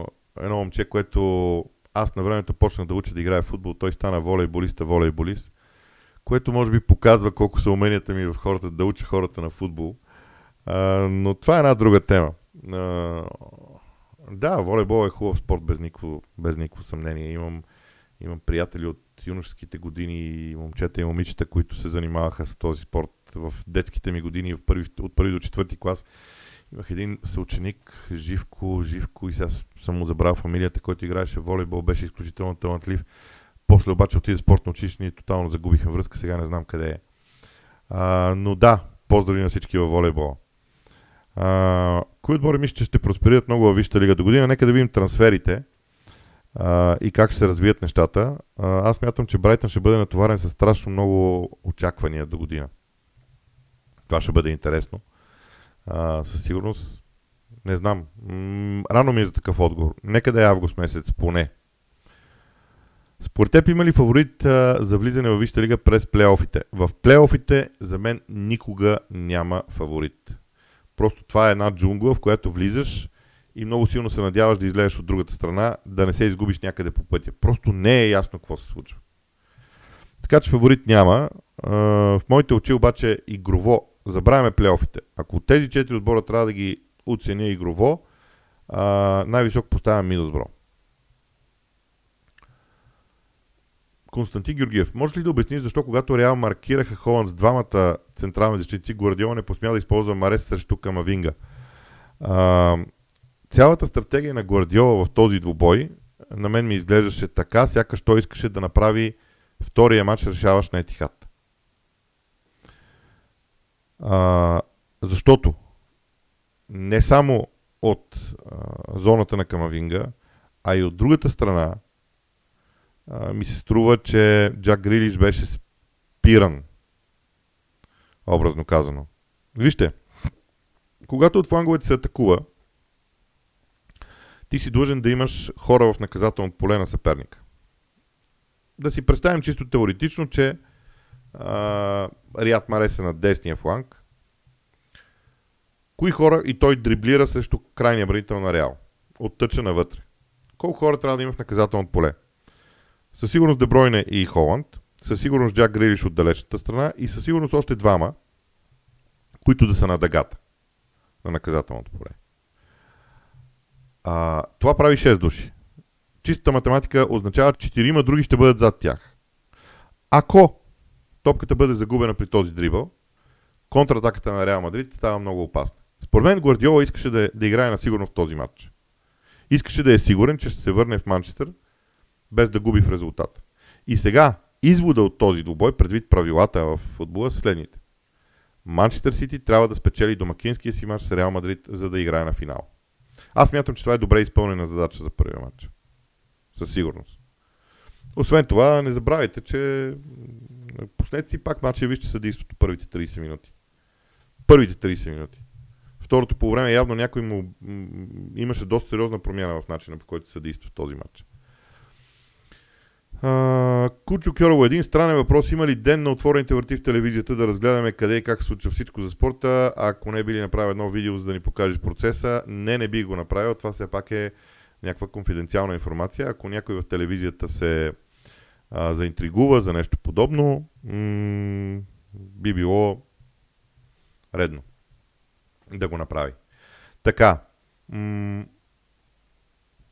едно момче, което аз на времето почнах да уча да играя в футбол, той стана волейболиста, волейболист, което може би показва колко са уменията ми в хората да уча хората на футбол. А, но това е една друга тема. Да, волейбол е хубав спорт без никакво, без никакво съмнение. Имам, имам приятели от юношеските години, момчета и момичета, които се занимаваха с този спорт в детските ми години, в първи, от първи до четвърти клас. Имах един съученик, Живко, Живко, и сега съм му забрал фамилията, който играеше волейбол, беше изключително талантлив. После обаче отиде спортно училище и тотално загубихме връзка, сега не знам къде е. А, но да, поздрави на всички във волейбола. А, кои отбори мисля, че ще просперират много във Висшата лига до година? Нека да видим трансферите а, и как ще се развият нещата. А, аз мятам, че Брайтън ще бъде натоварен с страшно много очаквания до година. Това ще бъде интересно. А, със сигурност, не знам. М- рано ми е за такъв отговор. Нека да е август месец, поне. Според теб има ли фаворит а, за влизане в Висшата лига през плейофите? В плейофите за мен никога няма фаворит. Просто това е една джунгла, в която влизаш и много силно се надяваш да излезеш от другата страна, да не се изгубиш някъде по пътя. Просто не е ясно какво се случва. Така че фаворит няма. В моите очи обаче игрово, забравяме плейофите. Ако тези четири отбора трябва да ги оценя игрово, най-високо поставям Мидълсбро. Константин Георгиев, може ли да обясниш защо когато Реал маркираха Холанд с двамата централни защитници, Гвардиола не посмя да използва Марес срещу Камавинга? А, цялата стратегия на Гвардиола в този двубой на мен ми изглеждаше така, сякаш той искаше да направи втория матч решаващ на Етихат. А, защото не само от а, зоната на Камавинга, а и от другата страна ми се струва, че Джак Грилиш беше спиран. Образно казано. Вижте, когато от фланговете се атакува, ти си длъжен да имаш хора в наказателното поле на съперника. Да си представим чисто теоретично, че а, Рият Марес е на десния фланг. Кои хора и той дриблира срещу крайния бранител на Реал? Оттъча навътре. Колко хора трябва да има в наказателното поле? Със сигурност Дебройне и Холанд, със сигурност Джак Грилиш от далечната страна и със сигурност още двама, които да са на дъгата на наказателното поле. А, това прави 6 души. Чистата математика означава, че 4 други ще бъдат зад тях. Ако топката бъде загубена при този дрибъл, контратаката на Реал Мадрид става много опасна. Според мен Гвардиола искаше да, да играе на сигурно в този матч. Искаше да е сигурен, че ще се върне в Манчестър без да губи в резултата. И сега, извода от този двубой, предвид правилата в футбола, са следните. Манчестър Сити трябва да спечели домакинския си матч с Реал Мадрид, за да играе на финал. Аз мятам, че това е добре изпълнена задача за първия матч. Със сигурност. Освен това, не забравяйте, че пуснете си пак матча и вижте съдейството първите 30 минути. Първите 30 минути. Второто по време явно някой му имаше доста сериозна промяна в начина по който се действа в този матч. Uh, Кучо Кьорово, един странен въпрос. Има ли ден на отворените врати в телевизията да разгледаме къде и как се случва всичко за спорта? Ако не били направил едно видео, за да ни покажеш процеса, не, не би го направил. Това все пак е някаква конфиденциална информация. Ако някой в телевизията се а, заинтригува за нещо подобно, м- би било редно да го направи. Така, м-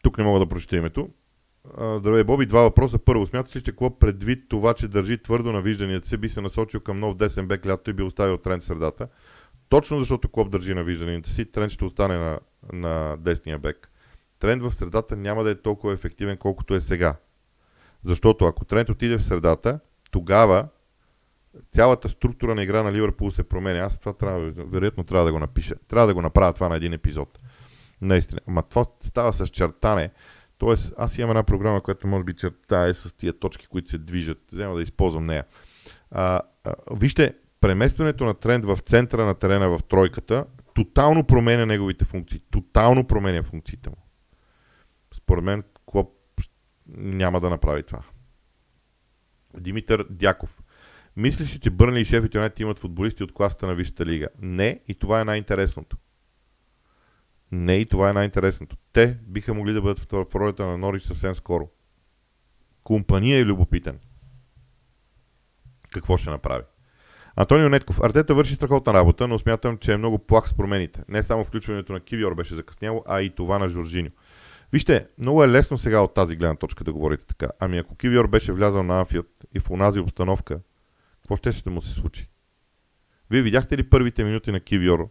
тук не мога да прочета името. Здравей, Боби. Два въпроса. Първо, смяташ ли, че клуб предвид това, че държи твърдо на вижданията си, би се насочил към нов десен бек лято и би оставил тренд средата? Точно защото клуб държи на вижданията си, тренд ще остане на, на десния бек. Тренд в средата няма да е толкова ефективен, колкото е сега. Защото ако тренд отиде в средата, тогава цялата структура на игра на Ливърпул се променя. Аз това трябва, вероятно трябва да го напиша. Трябва да го направя това на един епизод. Наистина. Ама това става с чертане. Тоест, аз имам една програма, която може би чертае с тия точки, които се движат. Взема да използвам нея. А, а, вижте, преместването на тренд в центъра на терена в тройката тотално променя неговите функции. Тотално променя функциите му. Според мен Клоп няма да направи това. Димитър Дяков. Мислиш ли, че Бърни и Шеф и имат футболисти от класата на Висшата лига? Не, и това е най-интересното. Не, и това е най-интересното. Те биха могли да бъдат в ролята на Норич съвсем скоро. Компания е любопитен. Какво ще направи? Антонио Нетков. Артета върши страхотна работа, но смятам, че е много плах с промените. Не само включването на Кивиор беше закъсняло, а и това на Жоржиньо. Вижте, много е лесно сега от тази гледна точка да говорите така. Ами ако Кивиор беше влязал на Анфилд и в онази обстановка, какво ще ще му се случи? Вие видяхте ли първите минути на Кивиор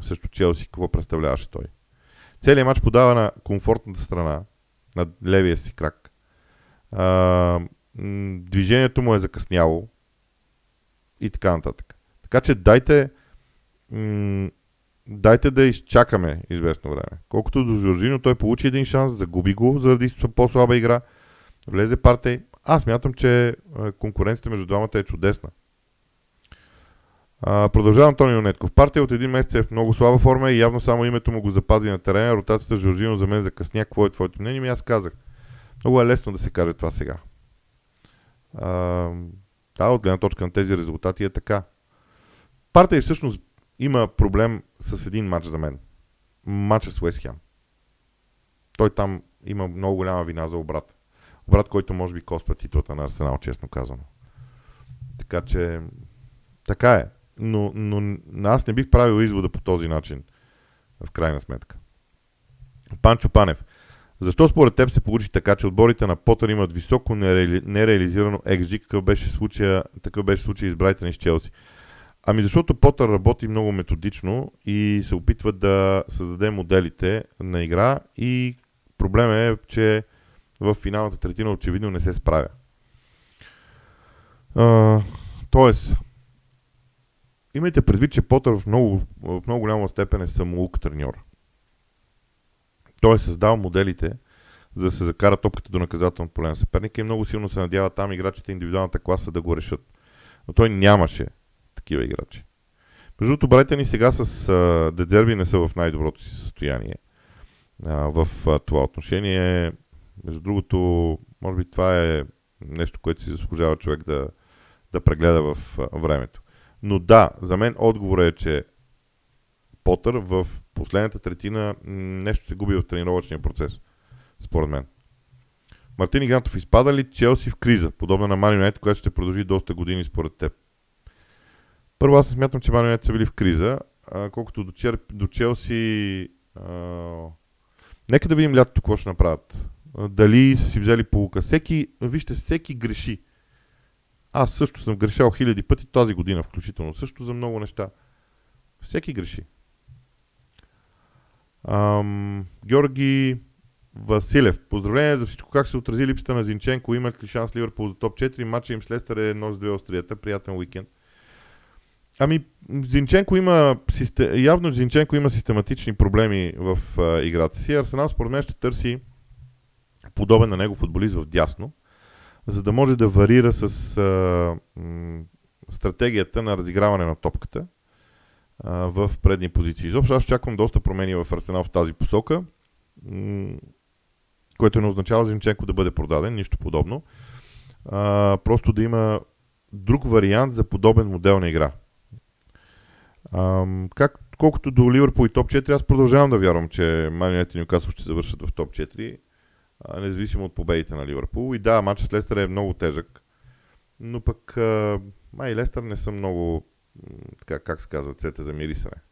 срещу Челси, какво представляваше той? Целият матч подава на комфортната страна, на левия си крак. А, движението му е закъсняло и така нататък. Така че дайте дайте да изчакаме известно време. Колкото до Жоржино, той получи един шанс, загуби го заради по-слаба игра, влезе партей. Аз мятам, че конкуренцията между двамата е чудесна. А, продължава Антонио Нетков. Партия от един месец е в много слаба форма и явно само името му го запази на терена. Ротацията Жоржино за мен закъсня. Какво е твоето мнение? Ми аз казах. Много е лесно да се каже това сега. А, да, от гледна точка на тези резултати е така. Партия всъщност има проблем с един матч за мен. Матча с Уест Хем. той там има много голяма вина за обрат. Обрат, който може би коства титлата на Арсенал, честно казано. Така че, така е. Но, но аз не бих правил извода по този начин, в крайна сметка. Панчо Панев. Защо според теб се получи така, че отборите на Потър имат високо нереали... нереализирано XG, какъв беше случая, такъв беше случай с Брайтън и с Челси? Ами защото Потър работи много методично и се опитва да създаде моделите на игра и проблем е, че в финалната третина очевидно не се справя. А, тоест, имайте предвид, че Потър в много, в много голяма степен е самоук треньор. Той е създал моделите, за да се закара топката до наказателно поле на съперника и много силно се надява там играчите индивидуалната класа да го решат. Но той нямаше такива играчи. Между другото, брайте ни сега с а, Дедзерби не са в най-доброто си състояние а, в а, това отношение. Между другото, може би това е нещо, което си заслужава човек да, да прегледа в а, времето. Но да, за мен отговор е, че Потър в последната третина нещо се губи в тренировъчния процес, според мен. Мартин Игнатов изпада ли Челси в криза, подобна на Юнайтед, която ще продължи доста години според теб? Първо аз смятам, че Мани са били в криза, а, колкото до, Чер, до Челси... А, нека да видим лятото какво ще направят. А, дали са си взели полука. Всеки, вижте, всеки греши. Аз също съм грешал хиляди пъти тази година, включително. Също за много неща. Всеки греши. Ам, Георги Василев. Поздравление за всичко. Как се отрази липсата на Зинченко? Имат ли шанс Ливърпул за топ 4? Матча им с Лестър е едно с две острията. Приятен уикенд. Ами, Зинченко има, явно Зинченко има систематични проблеми в а, играта си. Арсенал според мен ще търси подобен на него футболист в дясно, за да може да варира с а, м, стратегията на разиграване на топката а, в предни позиции. Изобщо аз очаквам доста промени в Арсенал в тази посока, м, което не означава Зинченко да бъде продаден, нищо подобно. А, просто да има друг вариант за подобен модел на игра. Ам, как, колкото до Ливърпул и топ 4, аз продължавам да вярвам, че Манионет и Ньюкасъл ще завършат в топ 4, независимо от победите на Ливърпул. И да, матчът с Лестър е много тежък, но пък май Лестър не са много, така, как се казва, цвете за мирисане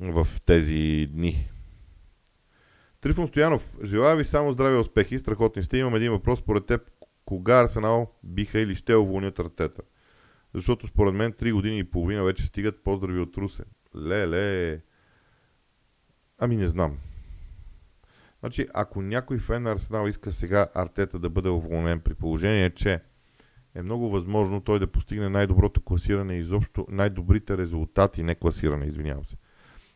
в тези дни. Трифон Стоянов, желая ви само здраве успехи, страхотни сте. Имам един въпрос според теб. Кога Арсенал биха или ще уволнят Артета? Защото според мен 3 години и половина вече стигат поздрави от Русе. Леле. Ами не знам. Значи, ако някой фен на Арсенал иска сега Артета да бъде уволнен при положение, че е много възможно той да постигне най-доброто класиране и изобщо най-добрите резултати, не класиране, извинявам се,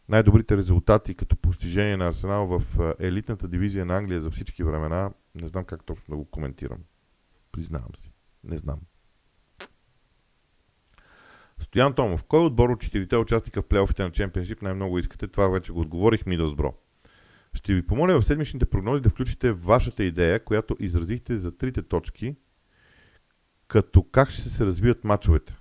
най-добрите резултати като постижение на Арсенал в елитната дивизия на Англия за всички времена, не знам как точно да го коментирам. Признавам си. Не знам. Стоян Томов, кой отбор от четирите участника в плейофите на Чемпионшип най-много искате? Това вече го отговорих, Мидълсбро. Ще ви помоля в седмичните прогнози да включите вашата идея, която изразихте за трите точки, като как ще се развият мачовете.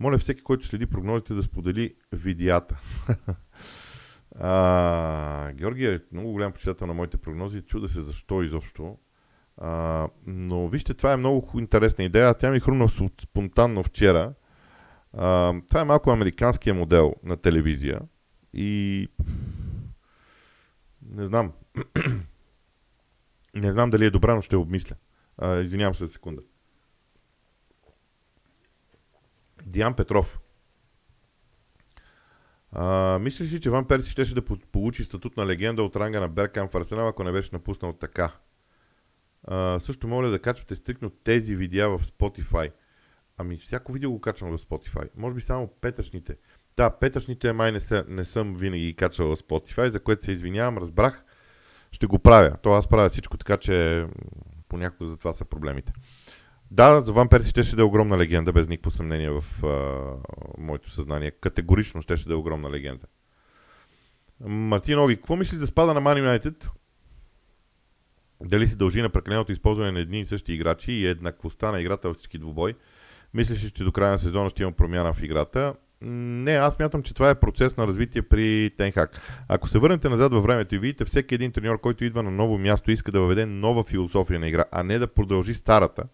Моля всеки, който следи прогнозите, да сподели видеята. а, Георгия е много голям почитател на моите прогнози. Чуда се защо изобщо. А, но вижте, това е много интересна идея. Тя ми хрумна спонтанно вчера. А, това е малко американския модел на телевизия и не знам. не знам дали е добра, но ще обмисля. А, извинявам се за секунда. Диан Петров. А, мислиш ли, че Ван Перси щеше да получи статут на легенда от ранга на Беркам в Арсенал, ако не беше напуснал така? А, също моля да качвате стрикно тези видеа в Spotify – Ами, всяко видео го качвам в Spotify. Може би само петъчните. Да, петъчните май не, са, не съм винаги качвал в Spotify, за което се извинявам, разбрах. Ще го правя. То аз правя всичко, така че понякога за това са проблемите. Да, за Ван Перси ще да е огромна легенда, без никакво съмнение в а, моето съзнание. Категорично ще да е огромна легенда. Мартин Оги, какво мислиш за спада на Man United? Дали се дължи на прекаленото използване на едни и същи играчи и еднаквостта на играта във всички двубой? Мислиш ли, че до края на сезона ще има промяна в играта? Не, аз мятам, че това е процес на развитие при Тенхак. Ако се върнете назад във времето и видите всеки един треньор, който идва на ново място, иска да въведе нова философия на игра, а не да продължи старата,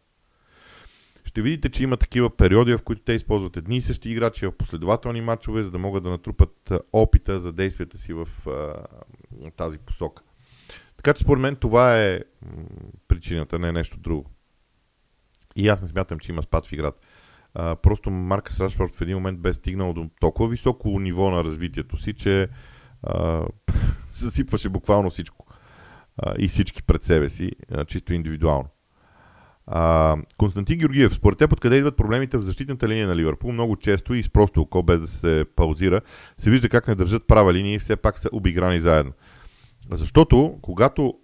ще видите, че има такива периоди, в които те използват едни и същи играчи в последователни матчове, за да могат да натрупат опита за действията си в а, тази посока. Така че според мен това е причината, не е нещо друго. И аз не смятам, че има спад в играта. А, просто Марка Рашфорд в един момент бе стигнал до толкова високо ниво на развитието си, че а, засипваше буквално всичко. А, и всички пред себе си, а, чисто индивидуално. А, Константин Георгиев, според теб откъде идват проблемите в защитната линия на Ливърпул? Много често и с просто око, без да се паузира, се вижда как не държат права линия и все пак са обиграни заедно. Защото, когато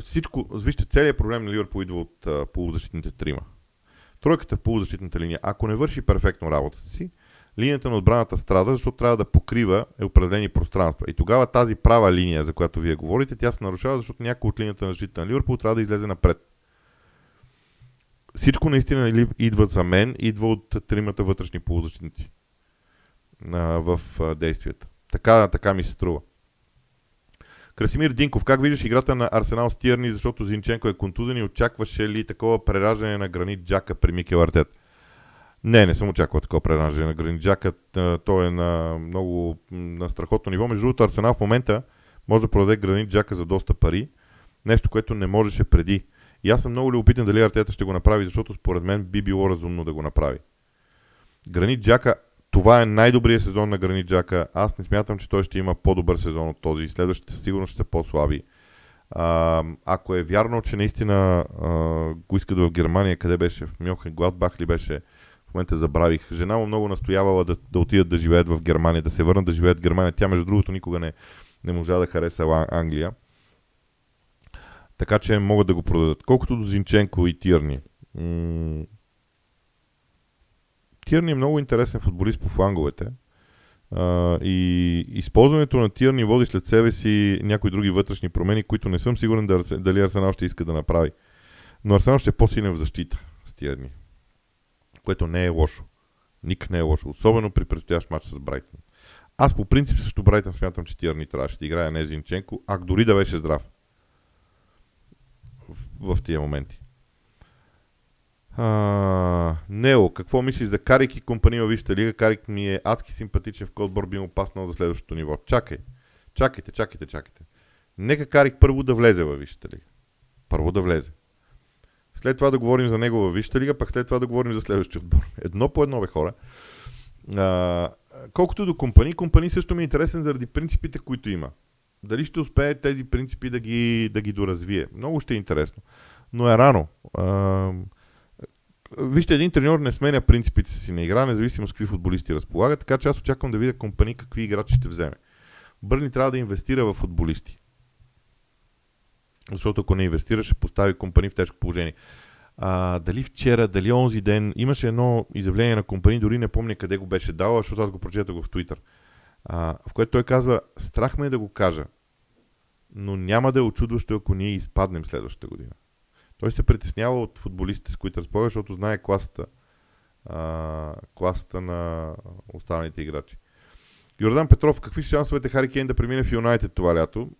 всичко, вижте, целият проблем на Ливърпул идва от а, полузащитните трима. Тройката в полузащитната линия, ако не върши перфектно работата си, линията на отбраната страда, защото трябва да покрива определени пространства. И тогава тази права линия, за която вие говорите, тя се нарушава, защото някой от линията на защита на Ливърпул трябва да излезе напред. Всичко наистина идва за мен, идва от тримата вътрешни полузащитници в действията. Така, така ми се струва. Красимир Динков, как виждаш играта на Арсенал с Тирни, защото Зинченко е контузен и очакваше ли такова прераждане на гранит Джака при Микел Артет? Не, не съм очаквал такова прераждане на гранит Джака. Той е на много на страхотно ниво. Между другото, Арсенал в момента може да продаде гранит Джака за доста пари. Нещо, което не можеше преди. И аз съм много любопитен дали Артета ще го направи, защото според мен би било разумно да го направи. Гранит Джака това е най-добрият сезон на Гранит Джака. Аз не смятам, че той ще има по-добър сезон от този. Следващите сигурно ще са по-слаби. А, ако е вярно, че наистина а, го искат в Германия, къде беше? В Мьохен Гладбах ли беше? В момента забравих. Жена му много настоявала да, да отидат да живеят в Германия, да се върнат да живеят в Германия. Тя, между другото, никога не, не можа да хареса Англия. Така че могат да го продадат. Колкото до Зинченко и Тирни. М- Тирни е много интересен футболист по фланговете. Uh, и използването на Тирни води след себе си някои други вътрешни промени, които не съм сигурен дали Арсенал ще иска да направи. Но Арсенал ще е по-силен в защита с Тирни. Което не е лошо. Ник не е лошо. Особено при предстоящ матч с Брайтън. Аз по принцип също Брайтън смятам, че Тирни трябваше да играе не Зинченко, а дори да беше здрав. В, в тия моменти. Нео, какво мислиш за Карик и компания Вижте лига? Карик ми е адски симпатичен в Кодбор, би му паснал за следващото ниво. Чакай, чакайте, чакайте, чакайте. Нека Карик първо да влезе във Вижте лига. Първо да влезе. След това да говорим за него във Вижте лига, пък след това да говорим за следващия отбор. Едно по едно, бе, хора. А, колкото до компании, компании също ми е интересен заради принципите, които има. Дали ще успее тези принципи да ги, да ги доразвие? Много ще е интересно. Но е рано. А, Вижте, един треньор не сменя принципите си на игра, независимо с какви футболисти разполага, така че аз очаквам да видя компания какви играчи ще вземе. Бърни трябва да инвестира в футболисти. Защото ако не инвестира, ще постави компания в тежко положение. А, дали вчера, дали онзи ден, имаше едно изявление на компания, дори не помня къде го беше дал, защото аз го прочетах в Твитър, а, в което той казва, страх ме е да го кажа, но няма да е очудващо, ако ние изпаднем следващата година. Той се притеснява от футболистите, с които разполага, защото знае класата, а, класата на останалите играчи. Йордан Петров, какви са шансовете Хари Кейн да премине в Юнайтед това лято?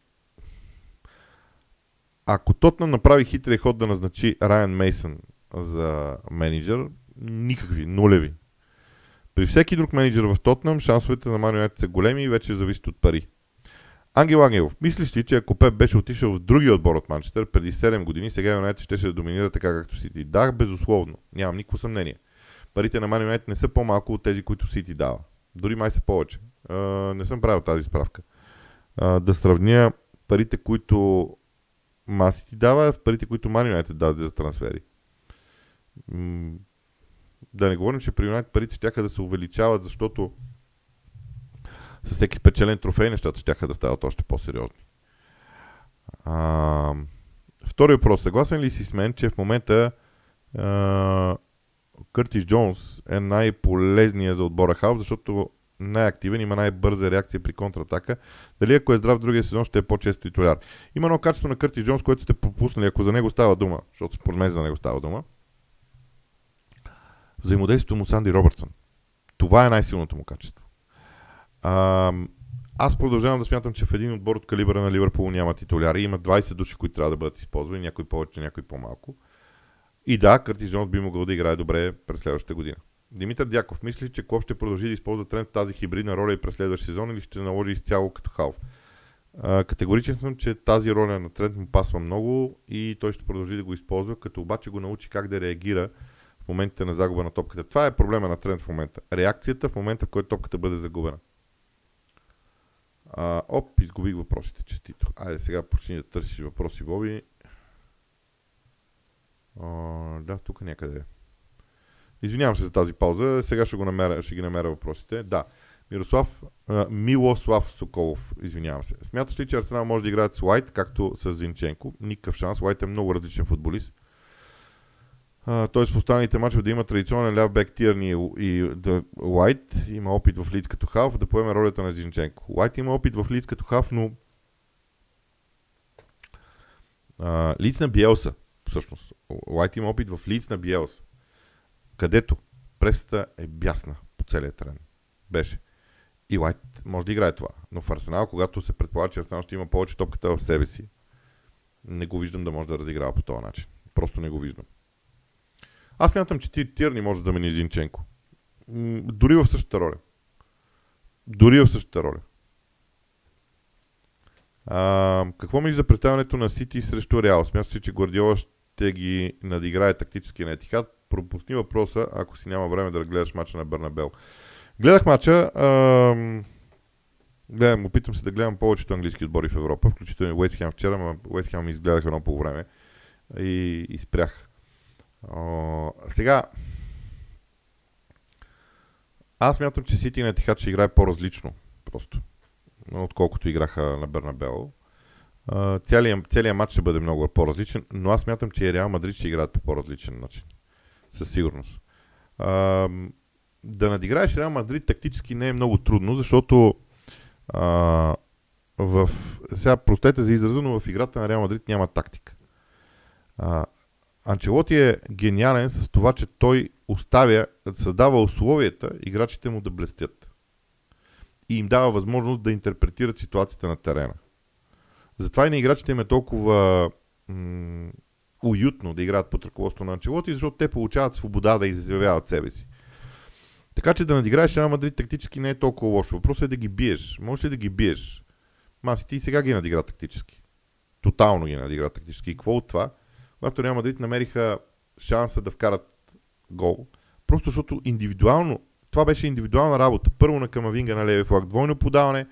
Ако Тотна направи хитрия ход да назначи Райан Мейсън за менеджер, никакви, нулеви. При всеки друг менеджер в Тотнам шансовете на Ман са големи и вече зависят от пари. Ангел Ангелов, мислиш ли, че ако Пеп беше отишъл в другия отбор от Манчестър преди 7 години, сега Юнайтед ще се доминира така както Сити? Да, безусловно. Нямам никакво съмнение. Парите на Ман Юнайтед не са по-малко от тези, които Сити дава. Дори май са повече. А, не съм правил тази справка. А, да сравня парите, които Маси ти дава с парите, които Ман Юнайтед даде за трансфери. М- да не говорим, че при Юнайтед парите ще да се увеличават, защото с всеки спечелен трофей нещата ще да стават още по-сериозни. А, втори въпрос. Съгласен ли си с мен, че в момента а, Къртис Джонс е най-полезният за отбора Халф, защото най-активен, има най-бърза реакция при контратака. Дали ако е здрав другия сезон, ще е по-често титуляр. Има едно качество на Къртис Джонс, което сте пропуснали, ако за него става дума, защото според мен за него става дума. Взаимодействието му с Анди Робъртсън. Това е най-силното му качество. А, аз продължавам да смятам, че в един отбор от калибъра на Ливърпул няма титуляри. Има 20 души, които трябва да бъдат използвани, някой повече, някой по-малко. И да, Къртис Джонс би могъл да играе добре през следващата година. Димитър Дяков, мисли, че Клоп ще продължи да използва тренд тази хибридна роля и през следващия сезон или ще наложи изцяло като халф? категоричен съм, че тази роля на Трент му пасва много и той ще продължи да го използва, като обаче го научи как да реагира в моментите на загуба на топката. Това е проблема на Трент в момента. Реакцията в момента, в който топката бъде загубена. А, оп, изгубих въпросите, честито. Айде сега почни да търсиш въпроси, Боби. А, да, тук някъде е. Извинявам се за тази пауза. Сега ще, го намеря, ще ги намеря въпросите. Да. Мирослав, а, Милослав Соколов, извинявам се. Смяташ ли, че Арсенал може да играят с Уайт, както с Зинченко? Никакъв шанс. Уайт е много различен футболист. Тоест в останалите мачове да има традиционен ляв бек Тирни и да, Уайт има опит в Лиц като халф да поеме ролята на Зинченко. Уайт има опит в Лиц като халф, но а, Лиц на Биелса, всъщност. Уайт има опит в Лиц на Биелса, където пресата е бясна по целия терен. Беше. И Уайт може да играе това. Но в Арсенал, когато се предполага, че Арсенал ще има повече топката в себе си, не го виждам да може да разиграва по този начин. Просто не го виждам. Аз смятам, че ти Тирни може да замени Зинченко. Дори в същата роля. Дори в същата роля. А, какво мислиш за представянето на Сити срещу Реал? Смяташ че Гвардиола ще ги надиграе тактически на Етихад? Пропусни въпроса, ако си няма време да гледаш мача на Бърнабел. Гледах мача. Гледам, опитвам се да гледам повечето английски отбори в Европа, включително и Уестхем вчера, но Уестхем ми изгледах едно по време и, и спрях. Сега, аз мятам, че Сити на Тихат ще играе по-различно, просто, отколкото играха на Бернабел. Целият, целият матч ще бъде много по-различен, но аз мятам, че и Реал Мадрид ще играят по по-различен начин. Със сигурност. А, да надиграеш Реал Мадрид тактически не е много трудно, защото а, в... Сега, простете за израза, но в играта на Реал Мадрид няма тактика. А, Анчелоти е гениален с това, че той оставя, създава условията играчите му да блестят. И им дава възможност да интерпретират ситуацията на терена. Затова и на играчите им е толкова м- уютно да играят под ръководство на Анчелоти, защото те получават свобода да изявяват себе си. Така че да надиграеш Реал Мадрид тактически не е толкова лошо. Въпросът е да ги биеш. Можеш ли да ги биеш? Масите и сега ги надигра тактически. Тотално ги надигра тактически. И какво от това? Когато Реал Мадрид намериха шанса да вкарат гол, просто защото индивидуално, това беше индивидуална работа. Първо на Камавинга на левия флаг, двойно подаване,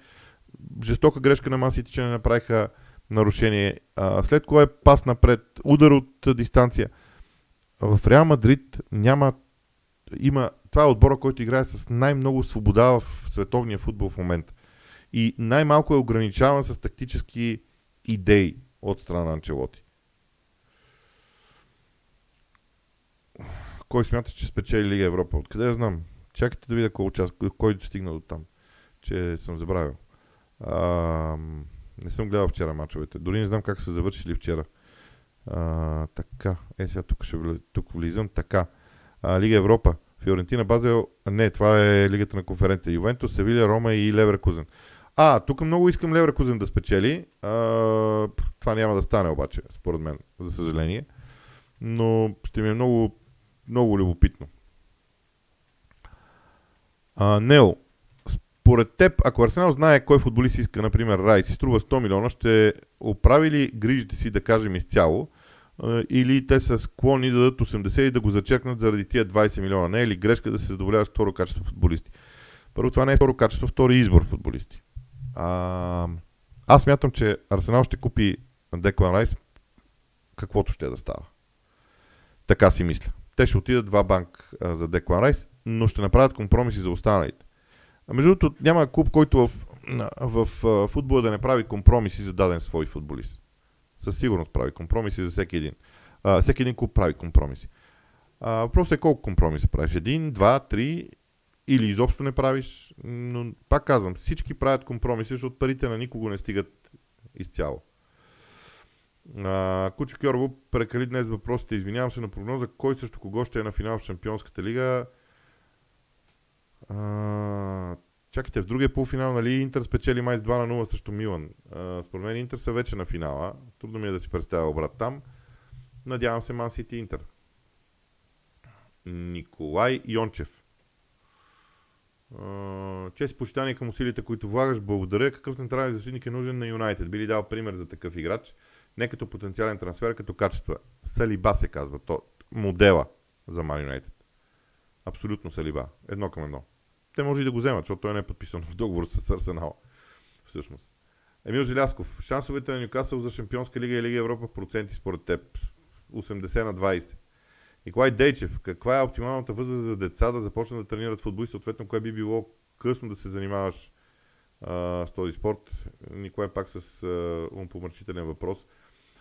жестока грешка на масите, че не направиха нарушение. А, след кое пас напред, удар от дистанция. В Реал Мадрид няма има, това е отбора, който играе с най-много свобода в световния футбол в момента. И най-малко е ограничаван с тактически идеи от страна на Анчелоти. Кой смята, че спечели Лига Европа? Откъде я знам? Чакайте да видя кой, участ... кой стигна до там. Че съм забравил. А, не съм гледал вчера мачовете. Дори не знам как са завършили вчера. А, така. Е, сега тук, ще вли... тук влизам. Така. А, Лига Европа. Фиорентина Базел. Не, това е Лигата на конференция. Ювентус, Севиля, Рома и Леверкузен. А, тук много искам Леверкузен да спечели. А, това няма да стане обаче, според мен, за съжаление. Но ще ми е много много любопитно. А, Нео, според теб, ако Арсенал знае кой футболист иска, например Райс, и струва 100 милиона, ще оправи ли грижите си, да кажем, изцяло? Или те са склонни да дадат 80 и да го зачекнат заради тия 20 милиона? Не е ли грешка да се задоволява с второ качество футболисти? Първо, това не е второ качество, втори избор футболисти. А, аз мятам, че Арсенал ще купи Деклан Райс каквото ще да става. Така си мисля. Те ще отидат два банк за Деклан Райс, но ще направят компромиси за останалите. Между другото, няма клуб, който в, в, в футбола да не прави компромиси за даден свой футболист. Със сигурност прави компромиси за всеки един. А, всеки един клуб прави компромиси. А, въпросът е колко компромиси правиш. Един, два, три или изобщо не правиш. Но пак казвам, всички правят компромиси, защото парите на никого не стигат изцяло. А, Кучо Кьорво прекали днес въпросите. Извинявам се на прогноза. Кой също кого ще е на финал в Шампионската лига? А, чакайте, в другия полуфинал, нали, Интер спечели май с 2 на 0 срещу Милан. А, според мен Интер са вече на финала. Трудно ми е да си представя обрат там. Надявам се Ман Сити Интер. Николай Йончев. Чест почитание към усилите, които влагаш. Благодаря. Какъв централен защитник е нужен на Юнайтед? Би ли дал пример за такъв играч? Не като потенциален трансфер, като качества. Салиба се казва. То, модела за Ман Юнайтед. Абсолютно Салиба. Едно към едно. Те може и да го вземат, защото той не е подписан в договор с Арсенал. Всъщност. Емил Желясков. Шансовете на Нюкасъл за Шампионска лига и Лига Европа проценти според теб. 80 на 20. Николай Дейчев, каква е оптималната възраст за деца да започнат да тренират футбол и съответно кое би било късно да се занимаваш а, с този спорт? Николай пак с а, умпомърчителен въпрос.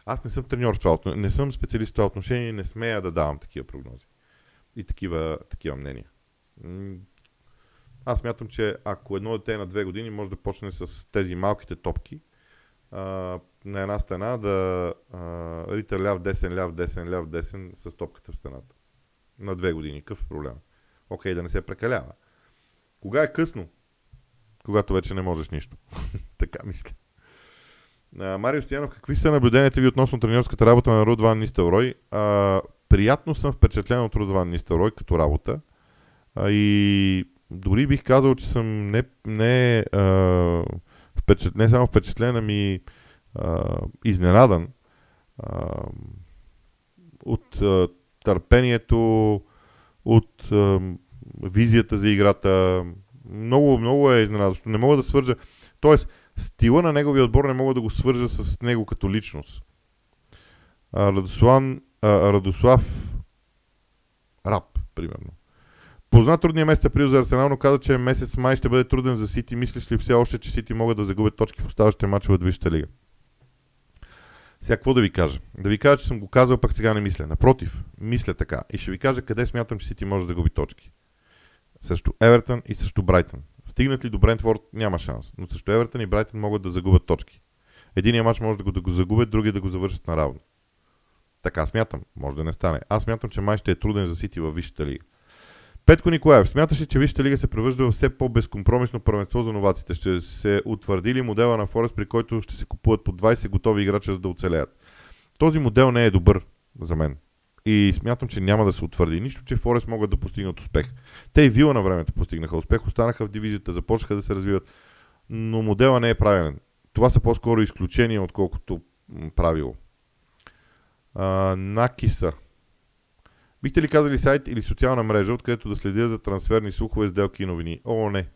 Аз не съм треньор в това не съм специалист в това отношение и не смея да давам такива прогнози и такива, такива мнения. Аз мятам, че ако едно дете е на две години, може да почне с тези малките топки а, на една стена да а, рита ляв, десен, ляв, десен, ляв, десен с топката в стената. На две години. Какъв е проблем? Окей, да не се прекалява. Кога е късно? Когато вече не можеш нищо. така мисля. Марио Стоянов, какви са наблюденията ви относно тренерската работа на Руд Ван Нистелрой? А, приятно съм впечатлен от Руд Ван Нистелрой като работа. А, и дори бих казал, че съм не, не, а, впечат, не само впечатлен, ами а, изненадан а, от а, търпението, от а, визията за играта. Много, много е изненадващо. Не мога да свържа. Тоест, стила на неговия отбор не мога да го свържа с него като личност. А, Радослав, Раб, примерно. Позна трудния месец април за Арсенал, но каза, че месец май ще бъде труден за Сити. Мислиш ли все още, че Сити могат да загубят точки в оставащите мачове от Висшата лига? Сега какво да ви кажа? Да ви кажа, че съм го казал, пък сега не мисля. Напротив, мисля така. И ще ви кажа къде смятам, че Сити може да губи точки. Срещу Евертън и срещу Брайтън. Стигнат ли до Брентфорд, няма шанс. Но срещу Евертън и Брайтън могат да загубят точки. Единият мач може да го, да го загубят, другия да го завършат наравно. Така смятам. Може да не стане. Аз смятам, че май ще е труден за Сити във Висшата лига. Петко Николаев, смяташе, че Висшата лига се превръжда в все по-безкомпромисно първенство за новаците. Ще се утвърди ли модела на Форест, при който ще се купуват по 20 готови играча, за да оцелеят? Този модел не е добър за мен. И смятам, че няма да се утвърди. Нищо, че Форест могат да постигнат успех. Те и Вила на времето постигнаха успех, останаха в дивизията, започнаха да се развиват, но модела не е правилен. Това са по-скоро изключения, отколкото правило. А, Накиса. Бихте ли казали сайт или социална мрежа, откъдето да следя за трансферни слухове, сделки и новини? О, не.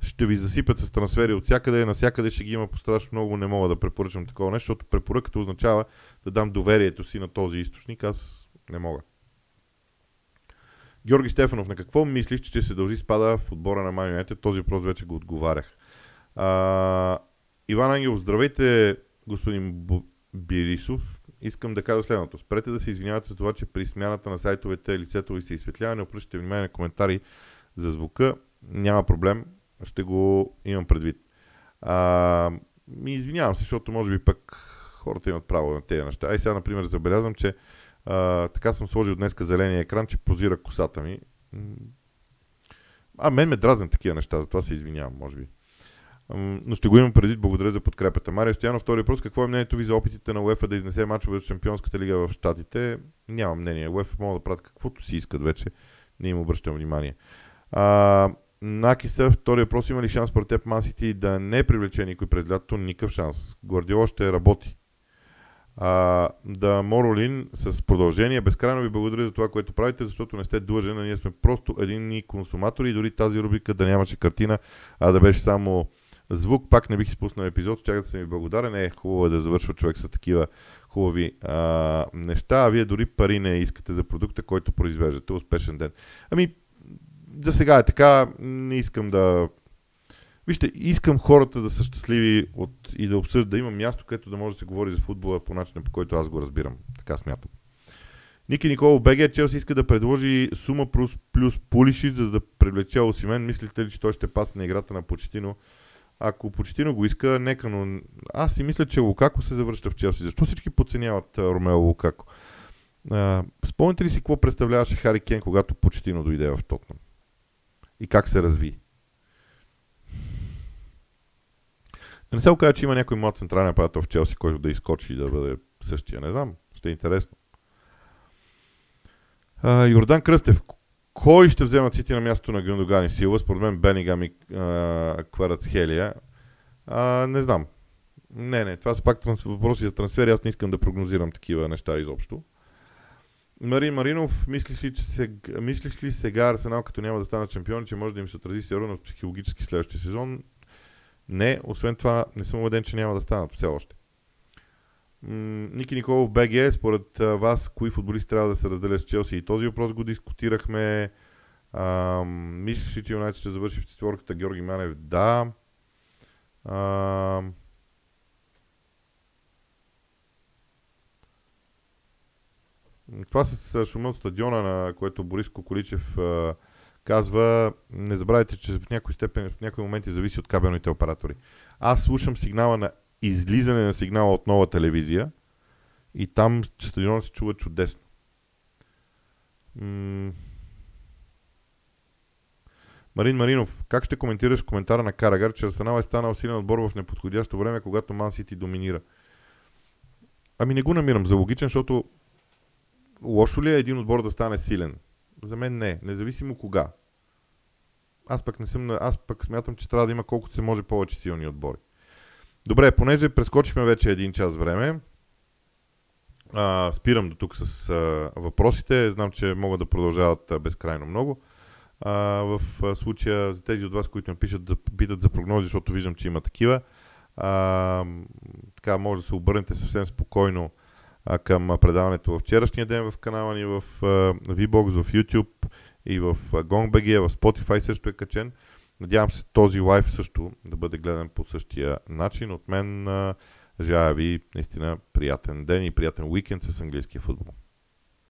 Ще ви засипят с трансфери от всякъде, навсякъде ще ги има по страшно много, не мога да препоръчам такова нещо, защото препоръката означава да дам доверието си на този източник, аз не мога. Георги Стефанов, на какво мислиш, че се дължи спада в отбора на Майонете? Този въпрос вече го отговарях. А, Иван Ангелов, здравейте, господин Бирисов искам да кажа следното. Спрете да се извинявате за това, че при смяната на сайтовете лицето ви се изсветлява. Не обръщате внимание на коментари за звука. Няма проблем. Ще го имам предвид. А, ми извинявам се, защото може би пък хората имат право на тези неща. Ай сега, например, забелязвам, че а, така съм сложил днеска зеления екран, че позира косата ми. А, мен ме дразнят такива неща, затова се извинявам, може би но ще го имам преди. Благодаря за подкрепата. Мария Стоянов, втори въпрос. Какво е мнението ви за опитите на УЕФА да изнесе мачове от Шампионската лига в Штатите? Няма мнение. УЕФА могат да правят каквото си искат вече. Не им обръщам внимание. А, Накиса, втори въпрос. Има ли шанс според теб Мансити да не привлече никой през лятото? Никакъв шанс. Гвардиола ще работи. А, да Моролин с продължение. Безкрайно ви благодаря за това, което правите, защото не сте длъжен. Ние сме просто един консуматори и дори тази рубрика да нямаше картина, а да беше само звук. Пак не бих изпуснал епизод, чакай да съм ви благодарен. Е, хубаво е да завършва човек с такива хубави а, неща, а вие дори пари не искате за продукта, който произвеждате. Успешен ден. Ами, за сега е така, не искам да... Вижте, искам хората да са щастливи от, и да обсъждат, да има място, където да може да се говори за футбола по начина, по който аз го разбирам. Така смятам. Ники Николов БГ Челси иска да предложи сума плюс, плюс Пулиши, за да привлече Осимен. Мислите ли, че той ще пасне на играта на Почетино ако Почетино го иска, нека, но аз си мисля, че Лукако се завръща в Челси. Защо всички подценяват Ромео Лукако? А, спомните ли си какво представляваше Хари Кен, когато Почетино дойде в Тотнам? и как се разви. Не се окаже, че има някой млад централен нападател в Челси, който да изкочи и да бъде същия. Не знам. Ще е интересно. А, Йордан Кръстев. Кой ще вземат Сити на мястото на Гюндоган и Силва? Според мен Бенигам и Кварацхелия. Не знам. Не, не, това са пак въпроси за трансфери. Аз не искам да прогнозирам такива неща изобщо. Марин Маринов, мислиш ли, че сега, мислиш ли сега Арсенал, като няма да стана шампион, че може да им се отрази сериозно психологически следващия сезон? Не, освен това не съм убеден, че няма да станат все още. Ники Николов БГ, според вас, кои футболисти трябва да се разделят с Челси? И този въпрос го дискутирахме. А, мислиш ли, че Юнайтед ще завърши в четворката Георги Манев? Да. А, това с шума стадиона, на което Борис Коколичев а, казва, не забравяйте, че в някои степен, в някои моменти зависи от кабелните оператори. Аз слушам сигнала на излизане на сигнала от нова телевизия и там стадионът се чува чудесно. М- Марин Маринов, как ще коментираш коментара на Карагар, че Арсенал е станал силен отбор в неподходящо време, когато Ман Сити доминира? Ами не го намирам за логичен, защото лошо ли е един отбор да стане силен? За мен не, независимо кога. Аз пък не съм, аз пък смятам, че трябва да има колкото се може повече силни отбори. Добре, понеже прескочихме вече един час време, а, спирам до тук с а, въпросите. Знам, че могат да продължават а, безкрайно много. А, в а, случая за тези от вас, които ме пишат, да питат за прогнози, защото виждам, че има такива, а, така може да се обърнете съвсем спокойно а, към предаването в вчерашния ден в канала ни в VBOX, в YouTube и в GongBG, в Spotify също е качен. Надявам се този лайф също да бъде гледан по същия начин. От мен желая ви наистина приятен ден и приятен уикенд с английския футбол.